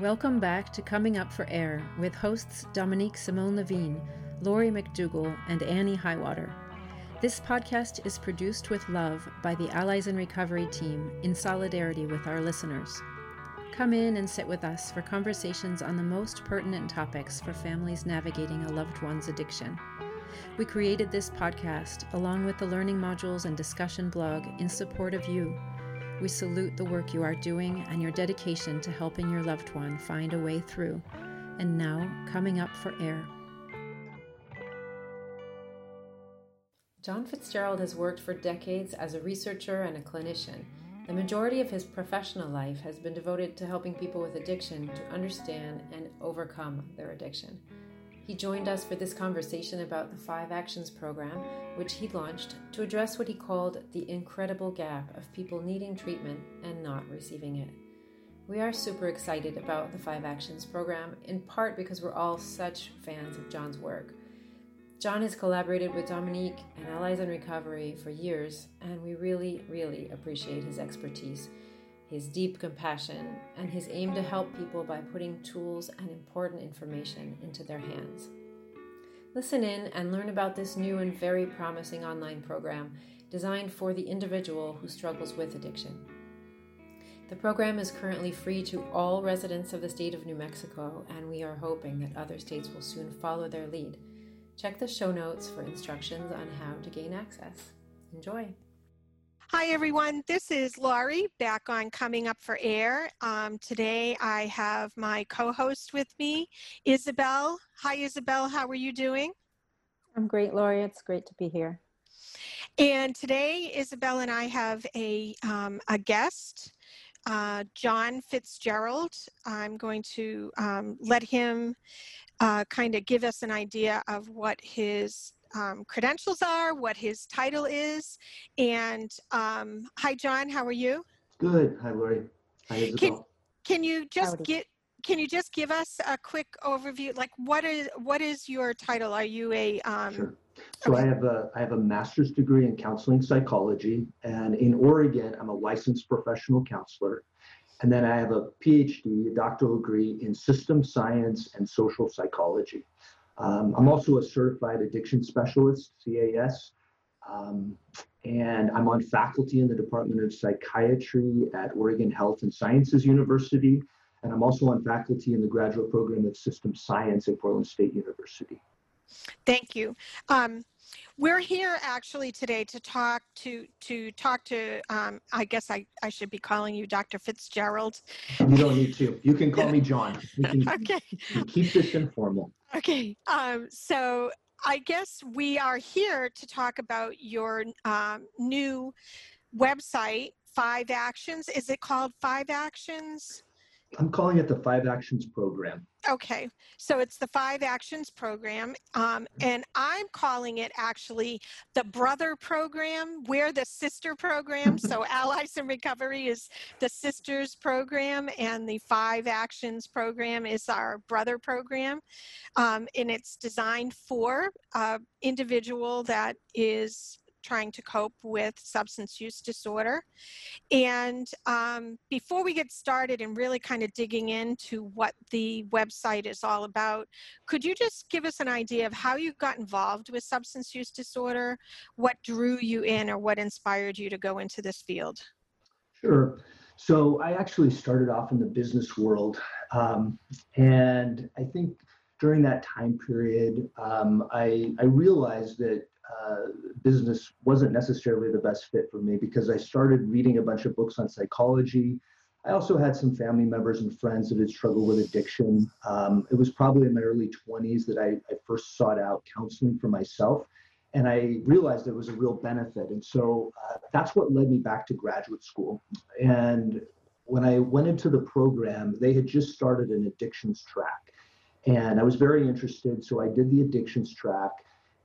Welcome back to Coming Up for Air with hosts Dominique Simone Levine, Laurie McDougall, and Annie Highwater. This podcast is produced with love by the Allies in Recovery team in solidarity with our listeners. Come in and sit with us for conversations on the most pertinent topics for families navigating a loved one's addiction. We created this podcast along with the learning modules and discussion blog in support of you. We salute the work you are doing and your dedication to helping your loved one find a way through. And now, coming up for air. John Fitzgerald has worked for decades as a researcher and a clinician. The majority of his professional life has been devoted to helping people with addiction to understand and overcome their addiction. He joined us for this conversation about the Five Actions program, which he launched to address what he called the incredible gap of people needing treatment and not receiving it. We are super excited about the Five Actions program, in part because we're all such fans of John's work. John has collaborated with Dominique and Allies in Recovery for years, and we really, really appreciate his expertise, his deep compassion, and his aim to help people by putting tools and important information into their hands. Listen in and learn about this new and very promising online program designed for the individual who struggles with addiction. The program is currently free to all residents of the state of New Mexico, and we are hoping that other states will soon follow their lead. Check the show notes for instructions on how to gain access. Enjoy. Hi, everyone. This is Laurie back on Coming Up for Air. Um, today I have my co host with me, Isabel. Hi, Isabel. How are you doing? I'm great, Laurie. It's great to be here. And today, Isabel and I have a, um, a guest, uh, John Fitzgerald. I'm going to um, let him uh, kind of give us an idea of what his um, credentials are, what his title is. And um, hi, John, how are you? Good. Hi, Laurie. Hi, Isabel. Can, can you just get can you just give us a quick overview like what is what is your title are you a um, sure. so okay. i have a i have a master's degree in counseling psychology and in oregon i'm a licensed professional counselor and then I have a PhD, a doctoral degree in system science and social psychology. Um, I'm also a certified addiction specialist, CAS, um, and I'm on faculty in the Department of Psychiatry at Oregon Health and Sciences University, and I'm also on faculty in the graduate program of system science at Portland State University. Thank you. Um, we're here actually today to talk to to talk to. Um, I guess I, I should be calling you Dr. Fitzgerald. You don't need to. You can call me John. Can, okay. Keep this informal. Okay. Um, so I guess we are here to talk about your um, new website, Five Actions. Is it called Five Actions? I'm calling it the Five Actions Program. Okay, so it's the Five Actions Program, um, and I'm calling it actually the Brother Program. We're the sister program, so Allies in Recovery is the sisters program, and the Five Actions Program is our brother program, um, and it's designed for an individual that is trying to cope with substance use disorder. And um, before we get started and really kind of digging into what the website is all about, could you just give us an idea of how you got involved with substance use disorder, what drew you in, or what inspired you to go into this field? Sure. So I actually started off in the business world. Um, and I think during that time period, um, I, I realized that uh, business wasn't necessarily the best fit for me because I started reading a bunch of books on psychology. I also had some family members and friends that had struggled with addiction. Um, it was probably in my early 20s that I, I, first sought out counseling for myself. And I realized there was a real benefit. And so uh, that's what led me back to graduate school. And when I went into the program, they had just started an addictions track. And I was very interested. So I did the addictions track.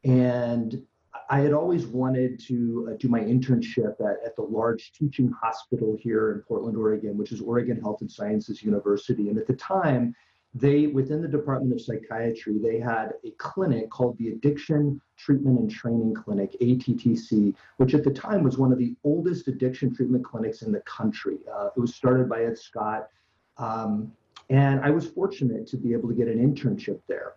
And I had always wanted to uh, do my internship at, at the large teaching hospital here in Portland, Oregon, which is Oregon Health and Sciences University. And at the time, they, within the Department of Psychiatry, they had a clinic called the Addiction Treatment and Training Clinic, ATTC, which at the time was one of the oldest addiction treatment clinics in the country. Uh, it was started by Ed Scott. Um, And I was fortunate to be able to get an internship there.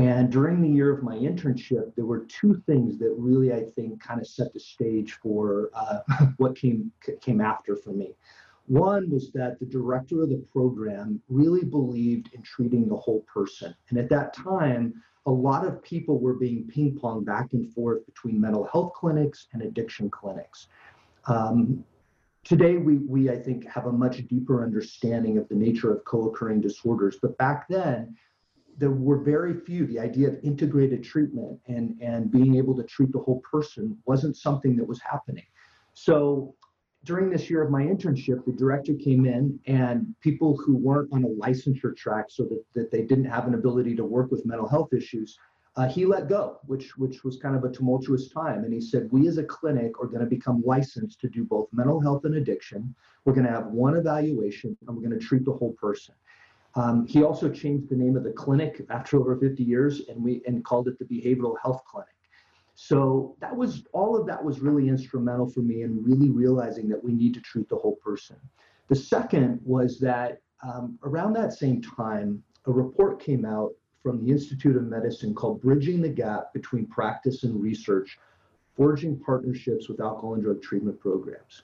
And during the year of my internship, there were two things that really, I think, kind of set the stage for uh, what came came after for me. One was that the director of the program really believed in treating the whole person. And at that time, a lot of people were being ping pong back and forth between mental health clinics and addiction clinics. Um, today, we, we, I think, have a much deeper understanding of the nature of co occurring disorders. But back then, there were very few. The idea of integrated treatment and, and being able to treat the whole person wasn't something that was happening. So during this year of my internship, the director came in and people who weren't on a licensure track so that, that they didn't have an ability to work with mental health issues, uh, he let go, which, which was kind of a tumultuous time. And he said, we as a clinic are going to become licensed to do both mental health and addiction. We're going to have one evaluation and we're going to treat the whole person. Um, he also changed the name of the clinic after over 50 years and we and called it the Behavioral Health Clinic. So that was all of that was really instrumental for me in really realizing that we need to treat the whole person. The second was that um, around that same time, a report came out from the Institute of Medicine called Bridging the Gap Between Practice and Research Forging Partnerships with Alcohol and Drug Treatment Programs.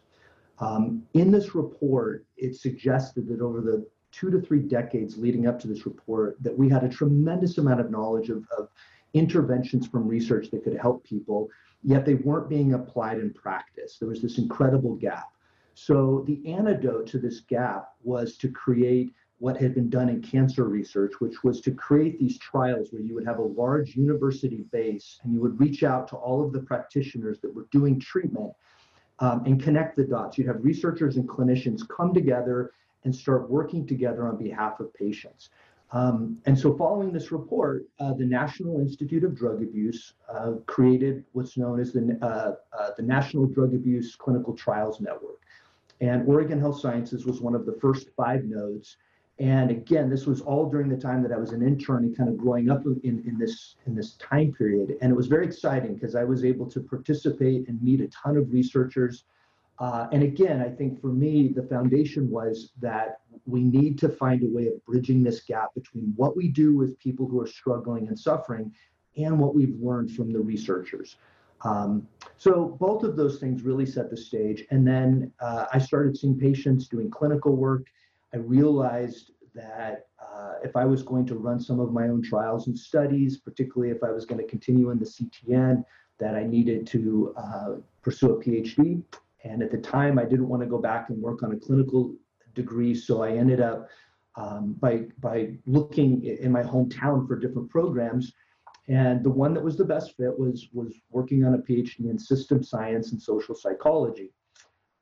Um, in this report, it suggested that over the two to three decades leading up to this report, that we had a tremendous amount of knowledge of, of interventions from research that could help people, yet they weren't being applied in practice. There was this incredible gap. So the antidote to this gap was to create what had been done in cancer research, which was to create these trials where you would have a large university base and you would reach out to all of the practitioners that were doing treatment um, and connect the dots. You'd have researchers and clinicians come together and start working together on behalf of patients. Um, and so, following this report, uh, the National Institute of Drug Abuse uh, created what's known as the, uh, uh, the National Drug Abuse Clinical Trials Network. And Oregon Health Sciences was one of the first five nodes. And again, this was all during the time that I was an intern and kind of growing up in, in this in this time period. And it was very exciting because I was able to participate and meet a ton of researchers uh, and again, I think for me, the foundation was that we need to find a way of bridging this gap between what we do with people who are struggling and suffering and what we've learned from the researchers. Um, so both of those things really set the stage. And then uh, I started seeing patients doing clinical work. I realized that uh, if I was going to run some of my own trials and studies, particularly if I was going to continue in the CTN, that I needed to uh, pursue a PhD. And at the time, I didn't want to go back and work on a clinical degree, so I ended up um, by by looking in my hometown for different programs. And the one that was the best fit was was working on a PhD in system science and social psychology.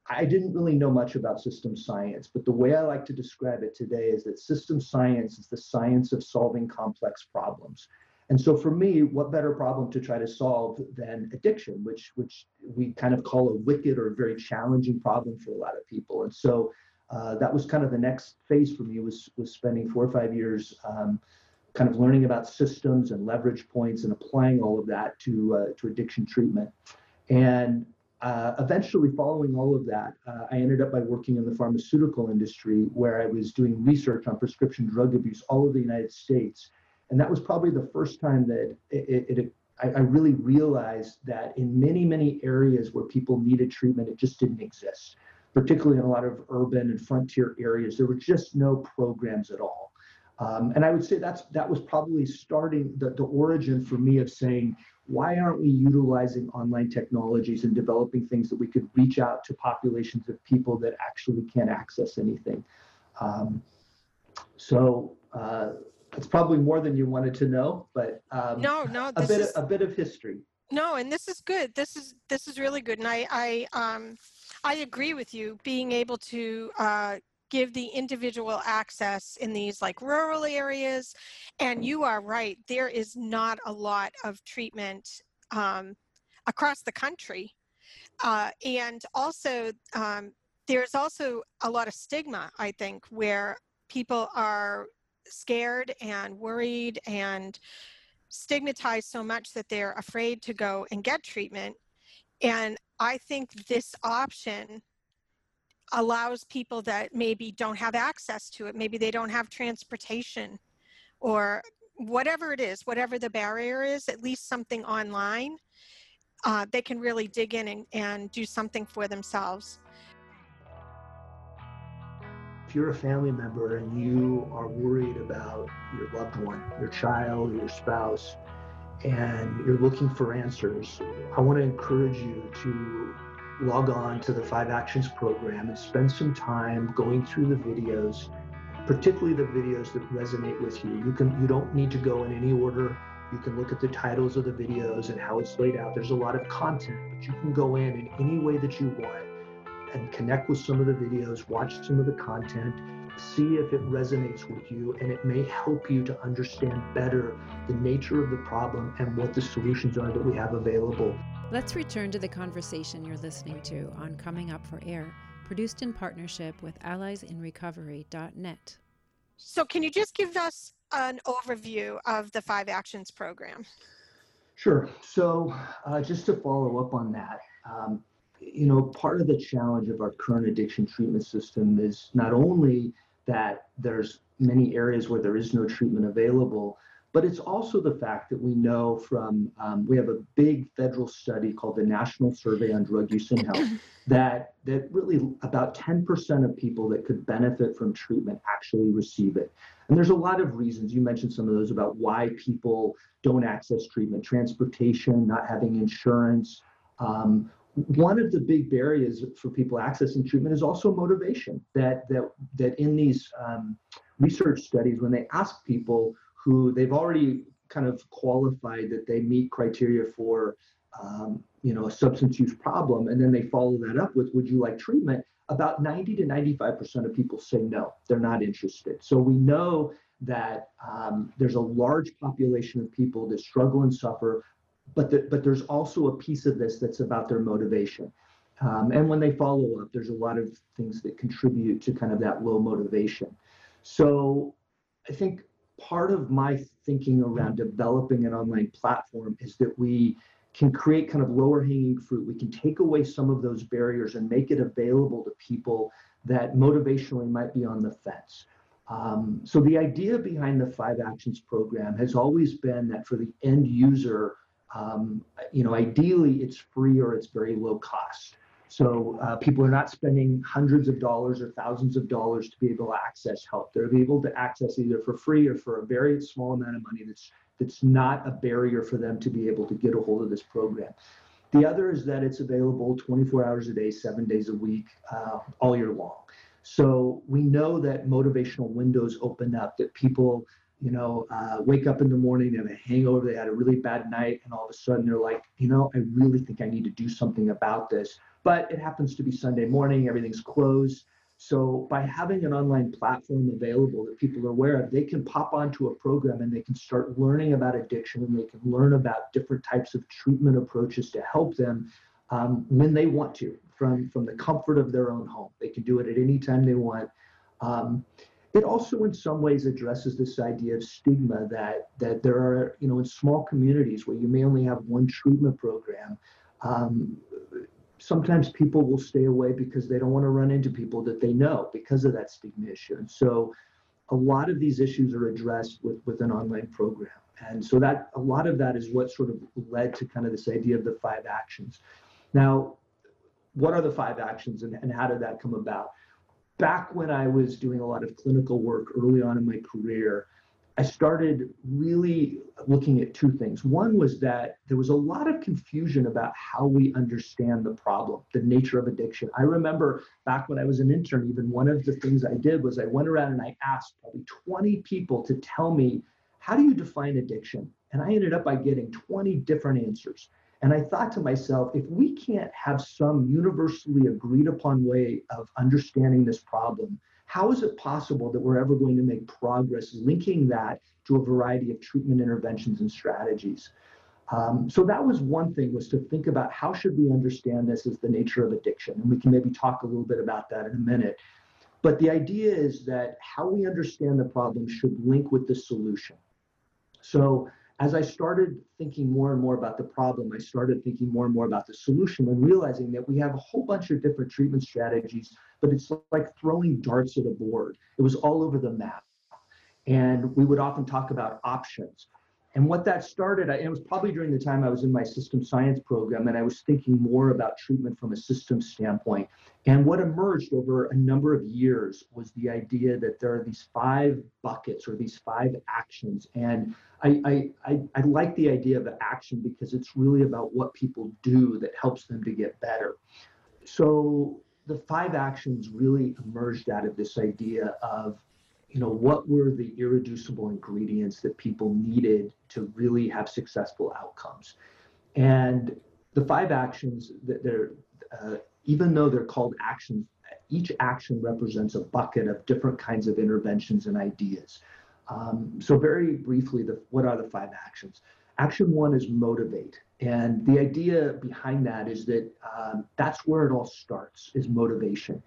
I didn't really know much about system science, but the way I like to describe it today is that system science is the science of solving complex problems. And so for me, what better problem to try to solve than addiction, which which we kind of call a wicked or a very challenging problem for a lot of people. And so uh, that was kind of the next phase for me was was spending four or five years um, kind of learning about systems and leverage points and applying all of that to uh, to addiction treatment. And uh, eventually, following all of that, uh, I ended up by working in the pharmaceutical industry where I was doing research on prescription drug abuse all over the United States and that was probably the first time that it, it, it I, I, really realized that in many, many areas where people needed treatment, it just didn't exist, particularly in a lot of urban and frontier areas. There were just no programs at all. Um, and I would say that's that was probably starting the, the origin for me of saying, why aren't we utilizing online technologies and developing things that we could reach out to populations of people that actually can't access anything? Um, so uh, it's probably more than you wanted to know, but um, no, no, a bit is, a bit of history. No, and this is good. This is this is really good, and I I um I agree with you. Being able to uh, give the individual access in these like rural areas, and you are right. There is not a lot of treatment um, across the country, uh, and also um, there's also a lot of stigma. I think where people are scared and worried and stigmatized so much that they're afraid to go and get treatment. And I think this option allows people that maybe don't have access to it, maybe they don't have transportation or whatever it is, whatever the barrier is, at least something online, uh, they can really dig in and, and do something for themselves. If you're a family member and you are worried about your loved one, your child, your spouse, and you're looking for answers, I want to encourage you to log on to the Five Actions program and spend some time going through the videos, particularly the videos that resonate with you. You can you don't need to go in any order. You can look at the titles of the videos and how it's laid out. There's a lot of content, but you can go in in any way that you want and connect with some of the videos, watch some of the content, see if it resonates with you, and it may help you to understand better the nature of the problem and what the solutions are that we have available. Let's return to the conversation you're listening to on Coming Up for Air, produced in partnership with alliesinrecovery.net. So, can you just give us an overview of the Five Actions program? Sure. So, uh, just to follow up on that, um, you know, part of the challenge of our current addiction treatment system is not only that there's many areas where there is no treatment available, but it's also the fact that we know from um, we have a big federal study called the National Survey on Drug Use and Health that that really about 10% of people that could benefit from treatment actually receive it. And there's a lot of reasons. You mentioned some of those about why people don't access treatment, transportation, not having insurance. Um, one of the big barriers for people accessing treatment is also motivation. That that that in these um, research studies, when they ask people who they've already kind of qualified that they meet criteria for um, you know a substance use problem and then they follow that up with would you like treatment about 90 to 95 percent of people say no they're not interested so we know that um, there's a large population of people that struggle and suffer but the, but there's also a piece of this that's about their motivation um, and when they follow up there's a lot of things that contribute to kind of that low motivation so i think part of my thinking around developing an online platform is that we can create kind of lower hanging fruit. We can take away some of those barriers and make it available to people that motivationally might be on the fence. Um, so the idea behind the five actions program has always been that for the end user, um, you know, ideally it's free or it's very low cost. So uh, people are not spending hundreds of dollars or thousands of dollars to be able to access help. They're able to access either for free or for a very small amount of money that's that's not a barrier for them to be able to get a hold of this program. The other is that it's available 24 hours a day, seven days a week, uh, all year long. So we know that motivational windows open up, that people, you know, uh, wake up in the morning, they have a hangover, they had a really bad night, and all of a sudden they're like, you know, I really think I need to do something about this but it happens to be Sunday morning, everything's closed. So by having an online platform available that people are aware of, they can pop onto a program and they can start learning about addiction and they can learn about different types of treatment approaches to help them um, when they want to from, from the comfort of their own home. They can do it at any time they want. Um, it also in some ways addresses this idea of stigma that that there are you know in small communities where you may only have one treatment program um, sometimes people will stay away because they don't want to run into people that they know because of that stigma issue. And so a lot of these issues are addressed with, with an online program. And so that a lot of that is what sort of led to kind of this idea of the five actions. Now, what are the five actions and, and how did that come about? Back when I was doing a lot of clinical work early on in my career, I started really looking at two things. One was that there was a lot of confusion about how we understand the problem, the nature of addiction. I remember back when I was an intern, even one of the things I did was I went around and I asked probably 20 people to tell me, how do you define addiction? And I ended up by getting 20 different answers. And I thought to myself, if we can't have some universally agreed upon way of understanding this problem, how is it possible that we're ever going to make progress linking that to a variety of treatment interventions and strategies? Um, so that was one thing was to think about how should we understand this as the nature of addiction? And we can maybe talk a little bit about that in a minute. But the idea is that how we understand the problem should link with the solution. So as I started thinking more and more about the problem, I started thinking more and more about the solution and realizing that we have a whole bunch of different treatment strategies, but it's like throwing darts at a board. It was all over the map. And we would often talk about options. And what that started, it was probably during the time I was in my system science program, and I was thinking more about treatment from a systems standpoint. And what emerged over a number of years was the idea that there are these five buckets or these five actions. And I, I, I, I like the idea of action because it's really about what people do that helps them to get better. So the five actions really emerged out of this idea of you know, what were the irreducible ingredients that people needed to really have successful outcomes? And the five actions that they're, uh, even though they're called actions, each action represents a bucket of different kinds of interventions and ideas. Um, so very briefly, the, what are the five actions? Action one is motivate. And the idea behind that is that um, that's where it all starts is motivation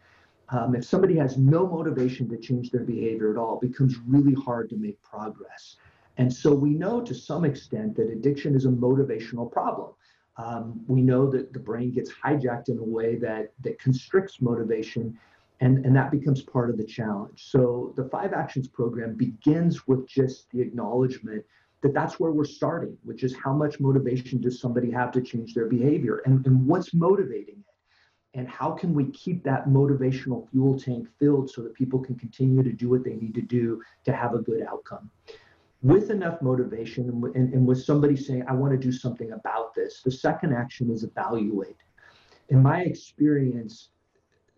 um, if somebody has no motivation to change their behavior at all, it becomes really hard to make progress. And so we know to some extent that addiction is a motivational problem. Um, we know that the brain gets hijacked in a way that, that constricts motivation, and, and that becomes part of the challenge. So the Five Actions program begins with just the acknowledgement that that's where we're starting, which is how much motivation does somebody have to change their behavior and, and what's motivating it and how can we keep that motivational fuel tank filled so that people can continue to do what they need to do to have a good outcome? With enough motivation and, and, and with somebody saying i want to do something about this the second action is evaluate. In my experience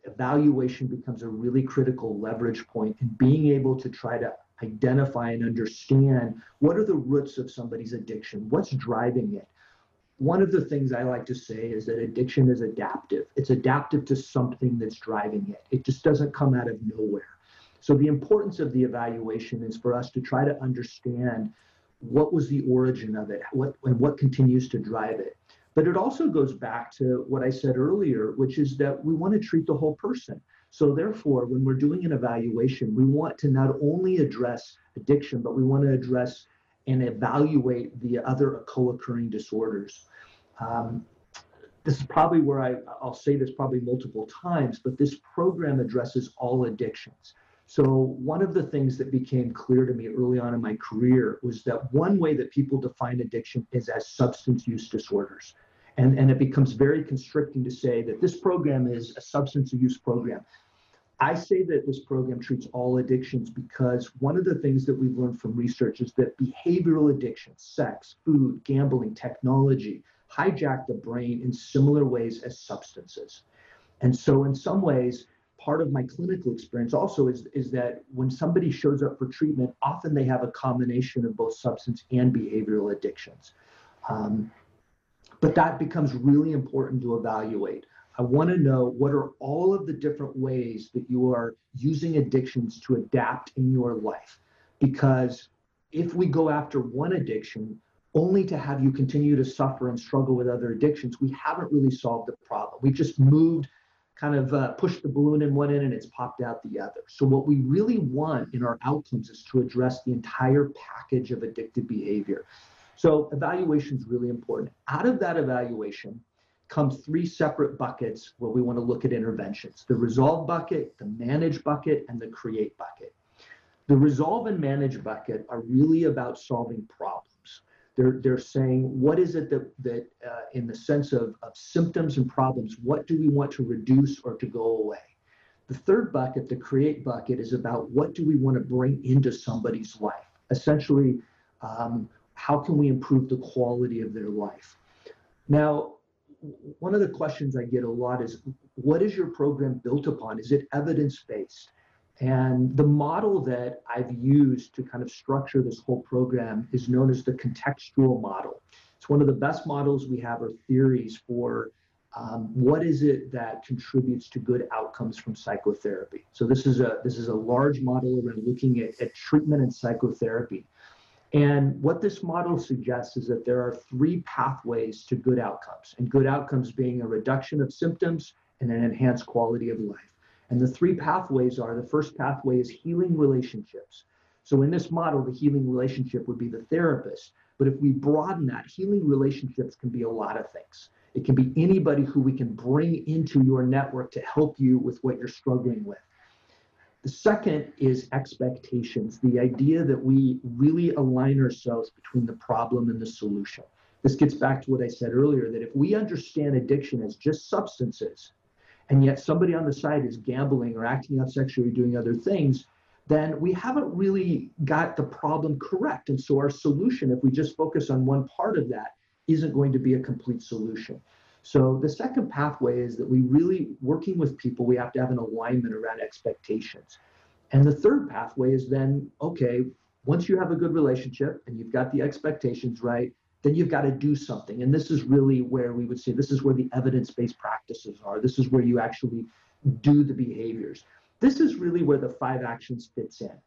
evaluation becomes a really critical leverage point in being able to try to identify and understand what are the roots of somebody's addiction what's driving it one of the things I like to say is that addiction is adaptive. It's adaptive to something that's driving it. It just doesn't come out of nowhere. So the importance of the evaluation is for us to try to understand what was the origin of it, what and what continues to drive it. But it also goes back to what I said earlier, which is that we want to treat the whole person. So therefore, when we're doing an evaluation, we want to not only address addiction, but we want to address and evaluate the other co-occurring disorders. Um, this is probably where I, I'll say this probably multiple times, but this program addresses all addictions. So one of the things that became clear to me early on in my career was that one way that people define addiction is as substance use disorders. And, and it becomes very constricting to say that this program is a substance use program. I say that this program treats all addictions because one of the things that we've learned from research is that behavioral addictions, sex, food, gambling, technology, hijack the brain in similar ways as substances. And so, in some ways, part of my clinical experience also is, is that when somebody shows up for treatment, often they have a combination of both substance and behavioral addictions. Um, but that becomes really important to evaluate. I want to know what are all of the different ways that you are using addictions to adapt in your life. Because if we go after one addiction only to have you continue to suffer and struggle with other addictions, we haven't really solved the problem. We've just moved, kind of uh, pushed the balloon in one end and it's popped out the other. So, what we really want in our outcomes is to address the entire package of addictive behavior. So, evaluation is really important. Out of that evaluation, come three separate buckets where we want to look at interventions the resolve bucket, the manage bucket, and the create bucket. The resolve and manage bucket are really about solving problems. They're, they're saying, what is it that, that uh, in the sense of, of symptoms and problems, what do we want to reduce or to go away? The third bucket, the create bucket, is about what do we want to bring into somebody's life? Essentially, um, how can we improve the quality of their life? Now, one of the questions I get a lot is what is your program built upon? Is it evidence based? And the model that I've used to kind of structure this whole program is known as the contextual model. It's one of the best models we have or theories for um, what is it that contributes to good outcomes from psychotherapy. So this is a this is a large model around looking at, at treatment and psychotherapy. And what this model suggests is that there are three pathways to good outcomes, and good outcomes being a reduction of symptoms and an enhanced quality of life. And the three pathways are the first pathway is healing relationships. So in this model, the healing relationship would be the therapist. But if we broaden that, healing relationships can be a lot of things. It can be anybody who we can bring into your network to help you with what you're struggling with. The second is expectations, the idea that we really align ourselves between the problem and the solution. This gets back to what I said earlier that if we understand addiction as just substances, and yet somebody on the side is gambling or acting out sexually or doing other things, then we haven't really got the problem correct. And so our solution, if we just focus on one part of that, isn't going to be a complete solution. So the second pathway is that we really, working with people, we have to have an alignment around expectations. And the third pathway is then, okay, once you have a good relationship and you've got the expectations right, then you've got to do something. And this is really where we would say this is where the evidence based practices are. This is where you actually do the behaviors. This is really where the five actions fits in.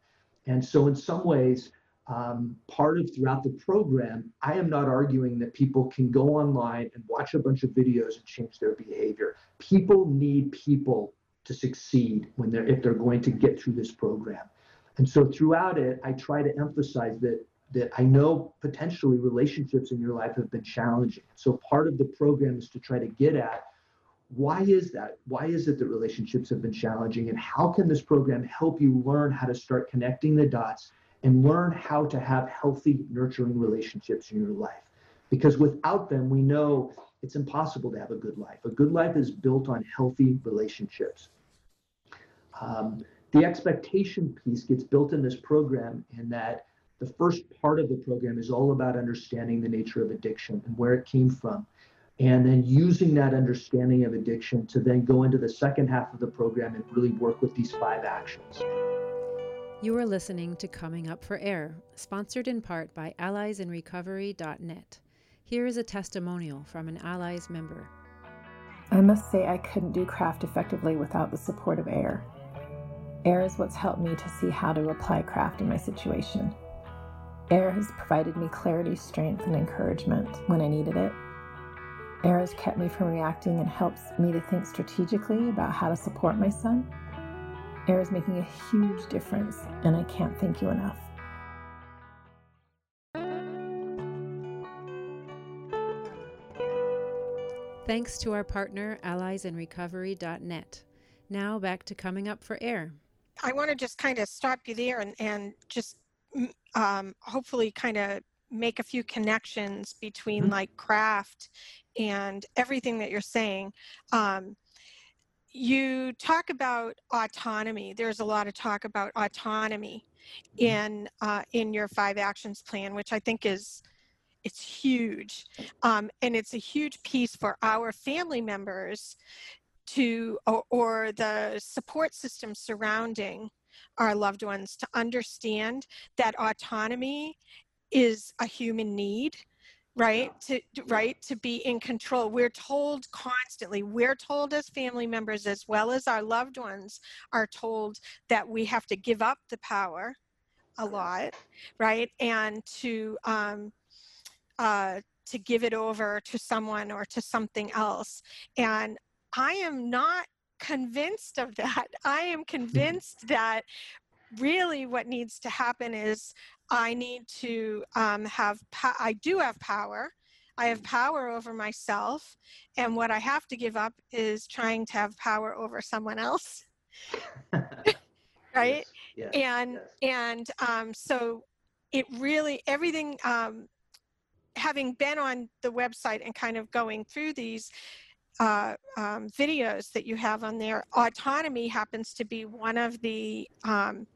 And so, in some ways, um, part of throughout the program, I am not arguing that people can go online and watch a bunch of videos and change their behavior. People need people to succeed when they're if they're going to get through this program. And so throughout it, I try to emphasize that that I know potentially relationships in your life have been challenging. So part of the program is to try to get at why is that? Why is it that relationships have been challenging? And how can this program help you learn how to start connecting the dots and learn how to have healthy, nurturing relationships in your life? Because without them, we know it's impossible to have a good life. A good life is built on healthy relationships. Um, the expectation piece gets built in this program in that the first part of the program is all about understanding the nature of addiction and where it came from and then using that understanding of addiction to then go into the second half of the program and really work with these five actions. You are listening to Coming Up for Air, sponsored in part by alliesinrecovery.net. Here is a testimonial from an Allies member. I must say, I couldn't do CRAFT effectively without the support of AIR. AIR is what's helped me to see how to apply CRAFT in my situation. AIR has provided me clarity, strength, and encouragement when I needed it. AIR has kept me from reacting and helps me to think strategically about how to support my son. AIR is making a huge difference, and I can't thank you enough. Thanks to our partner, alliesinrecovery.net. Now back to coming up for air. I want to just kind of stop you there and, and just um, hopefully kind of make a few connections between mm-hmm. like CRAFT and everything that you're saying. Um, you talk about autonomy. There's a lot of talk about autonomy mm-hmm. in uh, in your five actions plan, which I think is it's huge, um, and it's a huge piece for our family members to or, or the support system surrounding our loved ones to understand that autonomy is a human need right? To right? To be in control. We're told constantly we're told as family members as well as our loved ones are told that we have to give up the power a lot right? And to um uh to give it over to someone or to something else. And i am not convinced of that. I am mm-hmm. convinced that really what needs to happen is I need to um, have, po- I do have power. I have power over myself. And what I have to give up is trying to have power over someone else. right? Yes, yes, and, yes. and um, so it really, everything, um, having been on the website and kind of going through these, uh, um, videos that you have on there, autonomy happens to be one of the um,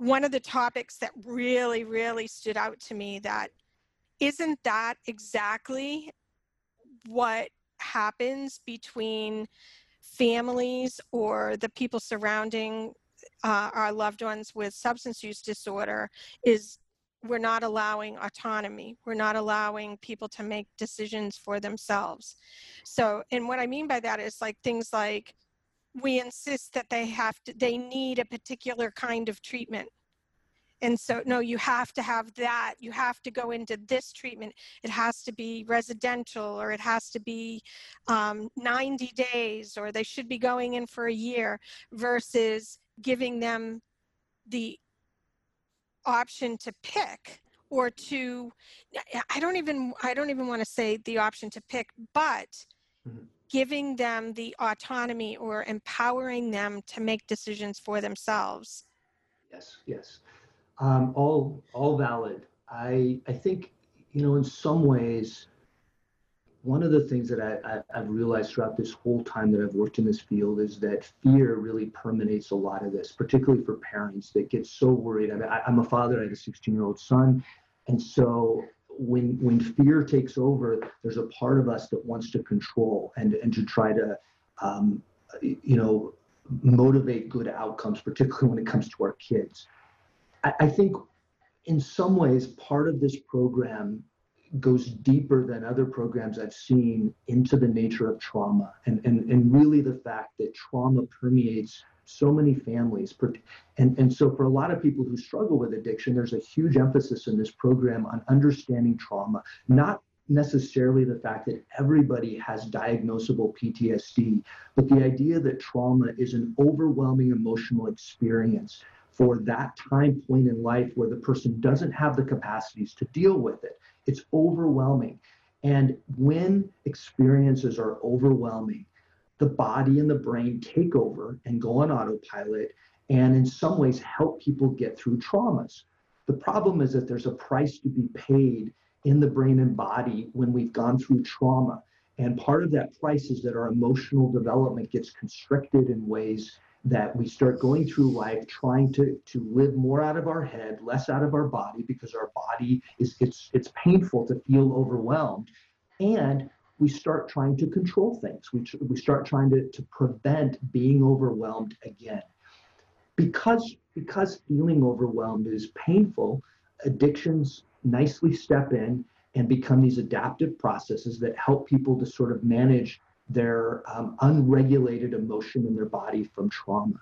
one of the topics that really, really stood out to me that isn't that exactly what happens between families or the people surrounding uh, our loved ones with substance use disorder is we're not allowing autonomy. We're not allowing people to make decisions for themselves. So and what i mean by that is like things like we insist that they have to they need a particular kind of treatment. And so no you have to have that. You have to go into this treatment. It has to be residential or it has to be um, 90 days or they should be going in for a year versus giving them the option to pick or to i don't even i don't even want to say the option to pick but mm-hmm. Giving them the autonomy or empowering them to make decisions for themselves. Yes yes. Um, all all valid. I i think you know in some ways one of the things that I, I, have realized throughout this whole time that I've worked in this field is that fear really permeates a lot of this, particularly for parents. That get so worried. I mean, I, I'm a father, I have a 16 year old son. And so when, when fear takes over, there's a part of us that wants to control and, and to try to, um, you know, motivate good outcomes, particularly when it comes to our kids. I, I think in some ways, part of this program goes deeper than other programs I've seen into the nature of trauma and, and, and really the fact that trauma permeates so many families. And, and so for a lot of people who struggle with addiction, there's a huge emphasis in this program on understanding trauma, not necessarily the fact that everybody has diagnosable PTSD, but the idea that trauma is an overwhelming emotional experience for that time point in life where the person doesn't have the capacities to deal with it. It's overwhelming. And when experiences are overwhelming, the body and the brain take over and go on autopilot and in some ways help people get through traumas. The problem is that there's a price to be paid in the brain and body when we've gone through trauma. And part of that price is that our emotional development gets constricted in ways that we start going through life trying to to live more out of our head less out of our body because our body is it's it's painful to feel overwhelmed and we start trying to control things. We, we start trying to, to prevent being overwhelmed again. Because because feeling overwhelmed is painful addictions nicely step in and become these adaptive processes that help people to sort of manage their um, unregulated emotion in their body from trauma.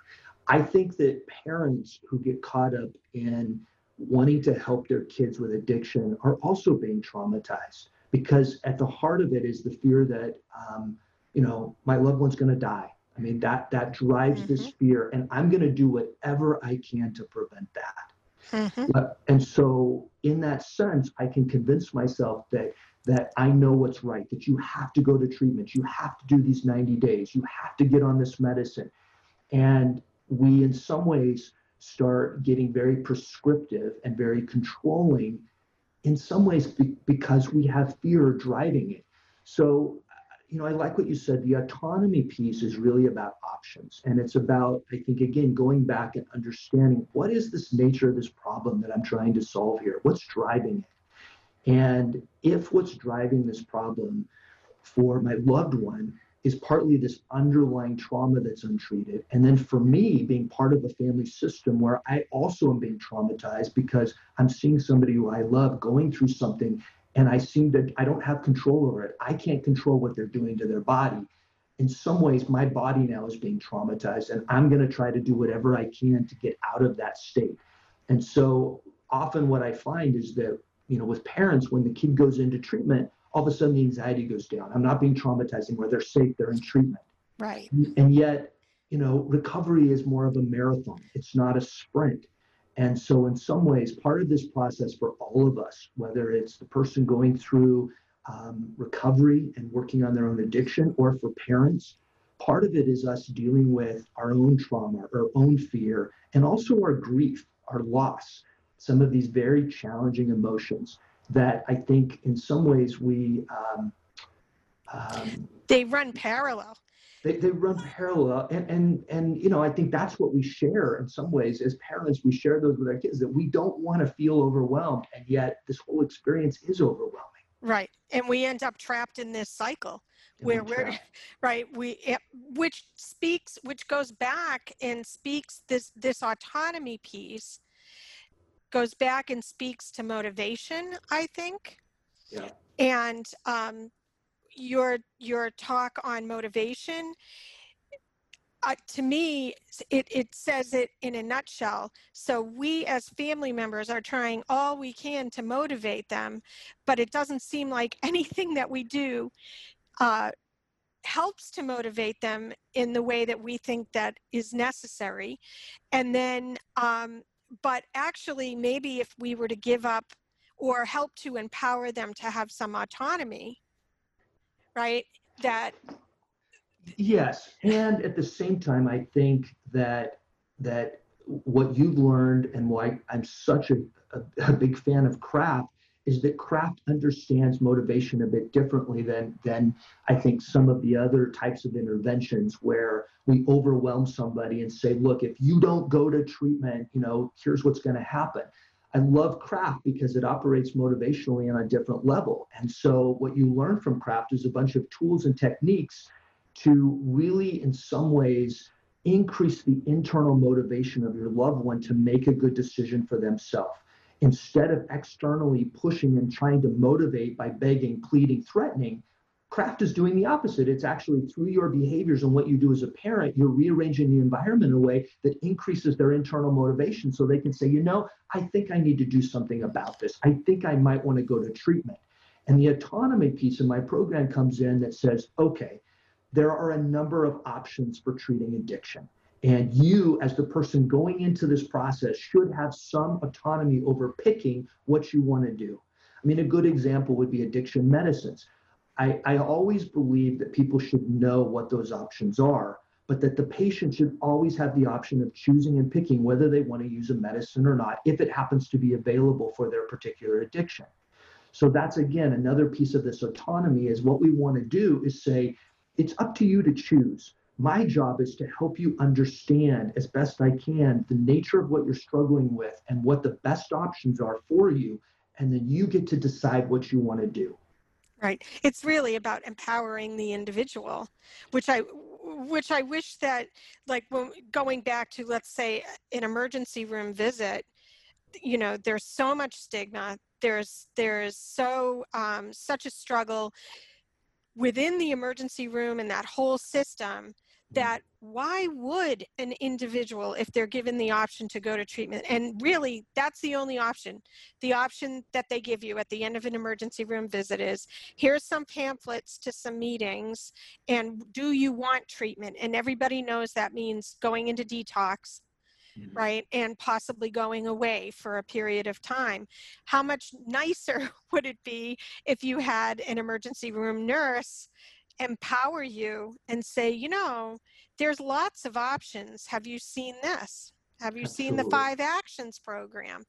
I think that parents who get caught up in wanting to help their kids with addiction are also being traumatized because at the heart of it is the fear that um, you know my loved one's going to die. I mean that that drives mm-hmm. this fear, and I'm going to do whatever I can to prevent that. Mm-hmm. And so, in that sense, I can convince myself that that I know what's right, that you have to go to treatment, you have to do these 90 days, you have to get on this medicine. And we, in some ways, start getting very prescriptive and very controlling, in some ways, be- because we have fear driving it. So, you know, I like what you said. The autonomy piece is really about options. And it's about, I think, again, going back and understanding what is this nature of this problem that I'm trying to solve here? What's driving it? And if what's driving this problem for my loved one is partly this underlying trauma that's untreated, and then for me, being part of a family system where I also am being traumatized because I'm seeing somebody who I love going through something and I seem that I don't have control over it. I can't control what they're doing to their body. In some ways, my body now is being traumatized, and I'm going to try to do whatever I can to get out of that state. And so often, what I find is that you know, with parents, when the kid goes into treatment, all of a sudden the anxiety goes down. I'm not being traumatizing where they're safe, they're in treatment. Right. And yet, you know, recovery is more of a marathon, it's not a sprint. And so, in some ways, part of this process for all of us, whether it's the person going through um, recovery and working on their own addiction, or for parents, part of it is us dealing with our own trauma, our own fear, and also our grief, our loss some of these very challenging emotions that I think in some ways we um, um, they run parallel. They, they run parallel and, and and you know I think that's what we share in some ways as parents we share those with our kids that we don't want to feel overwhelmed and yet this whole experience is overwhelming. Right, and we end up trapped in this cycle where we're right we which speaks which goes back and speaks this this autonomy piece goes back and speaks to motivation, I think. Yeah. And um, your your talk on motivation, uh, to me, it, it says it in a nutshell. So we as family members are trying all we can to motivate them, but it doesn't seem like anything that we do uh, helps to motivate them in the way that we think that is necessary. And then um, but actually maybe if we were to give up or help to empower them to have some autonomy, right? That yes, and at the same time, I think that that what you've learned and why I'm such a, a, a big fan of CRAFT is that CRAFT understands motivation a bit differently than than I think some of the other types of interventions where we overwhelm somebody and say, look, if you don't go to treatment, you know, here's what's going to happen. I love CRAFT because it operates motivationally on a different level. And so what you learn from CRAFT is a bunch of tools and techniques to really in some ways increase the internal motivation of your loved one to make a good decision for themselves instead of externally pushing and trying to motivate by begging, pleading, threatening, CRAFT is doing the opposite. It's actually through your behaviors and what you do as a parent, you're rearranging the environment in a way that increases their internal motivation so they can say, you know, I think I need to do something about this. I think I might want to go to treatment. And the autonomy piece of my program comes in that says, okay, there are a number of options for treating addiction. And you, as the person going into this process, should have some autonomy over picking what you want to do. I mean, a good example would be addiction medicines. I, I always believe that people should know what those options are, but that the patient should always have the option of choosing and picking whether they want to use a medicine or not, if it happens to be available for their particular addiction. So that's again another piece of this autonomy is what we want to do is say, it's up to you to choose my job is to help you understand as best I can the nature of what you're struggling with and what the best options are for you. And then you get to decide what you want to do. Right. It's really about empowering the individual, which I which I wish that like when going back to let's say an emergency room visit, you know, there's so much stigma. There's there's so um, such a struggle within the emergency room and that whole system that why would an individual if they're given the option to go to treatment and really that's the only option. The option that they give you at the end of an emergency room visit is here's some pamphlets to some meetings and do you want treatment? And everybody knows that means going into detox mm-hmm. right and possibly going away for a period of time. How much nicer would it be if you had an emergency room nurse empower you and say, you know, there's lots of options. Have you seen this? Have you Absolutely. seen the five actions program?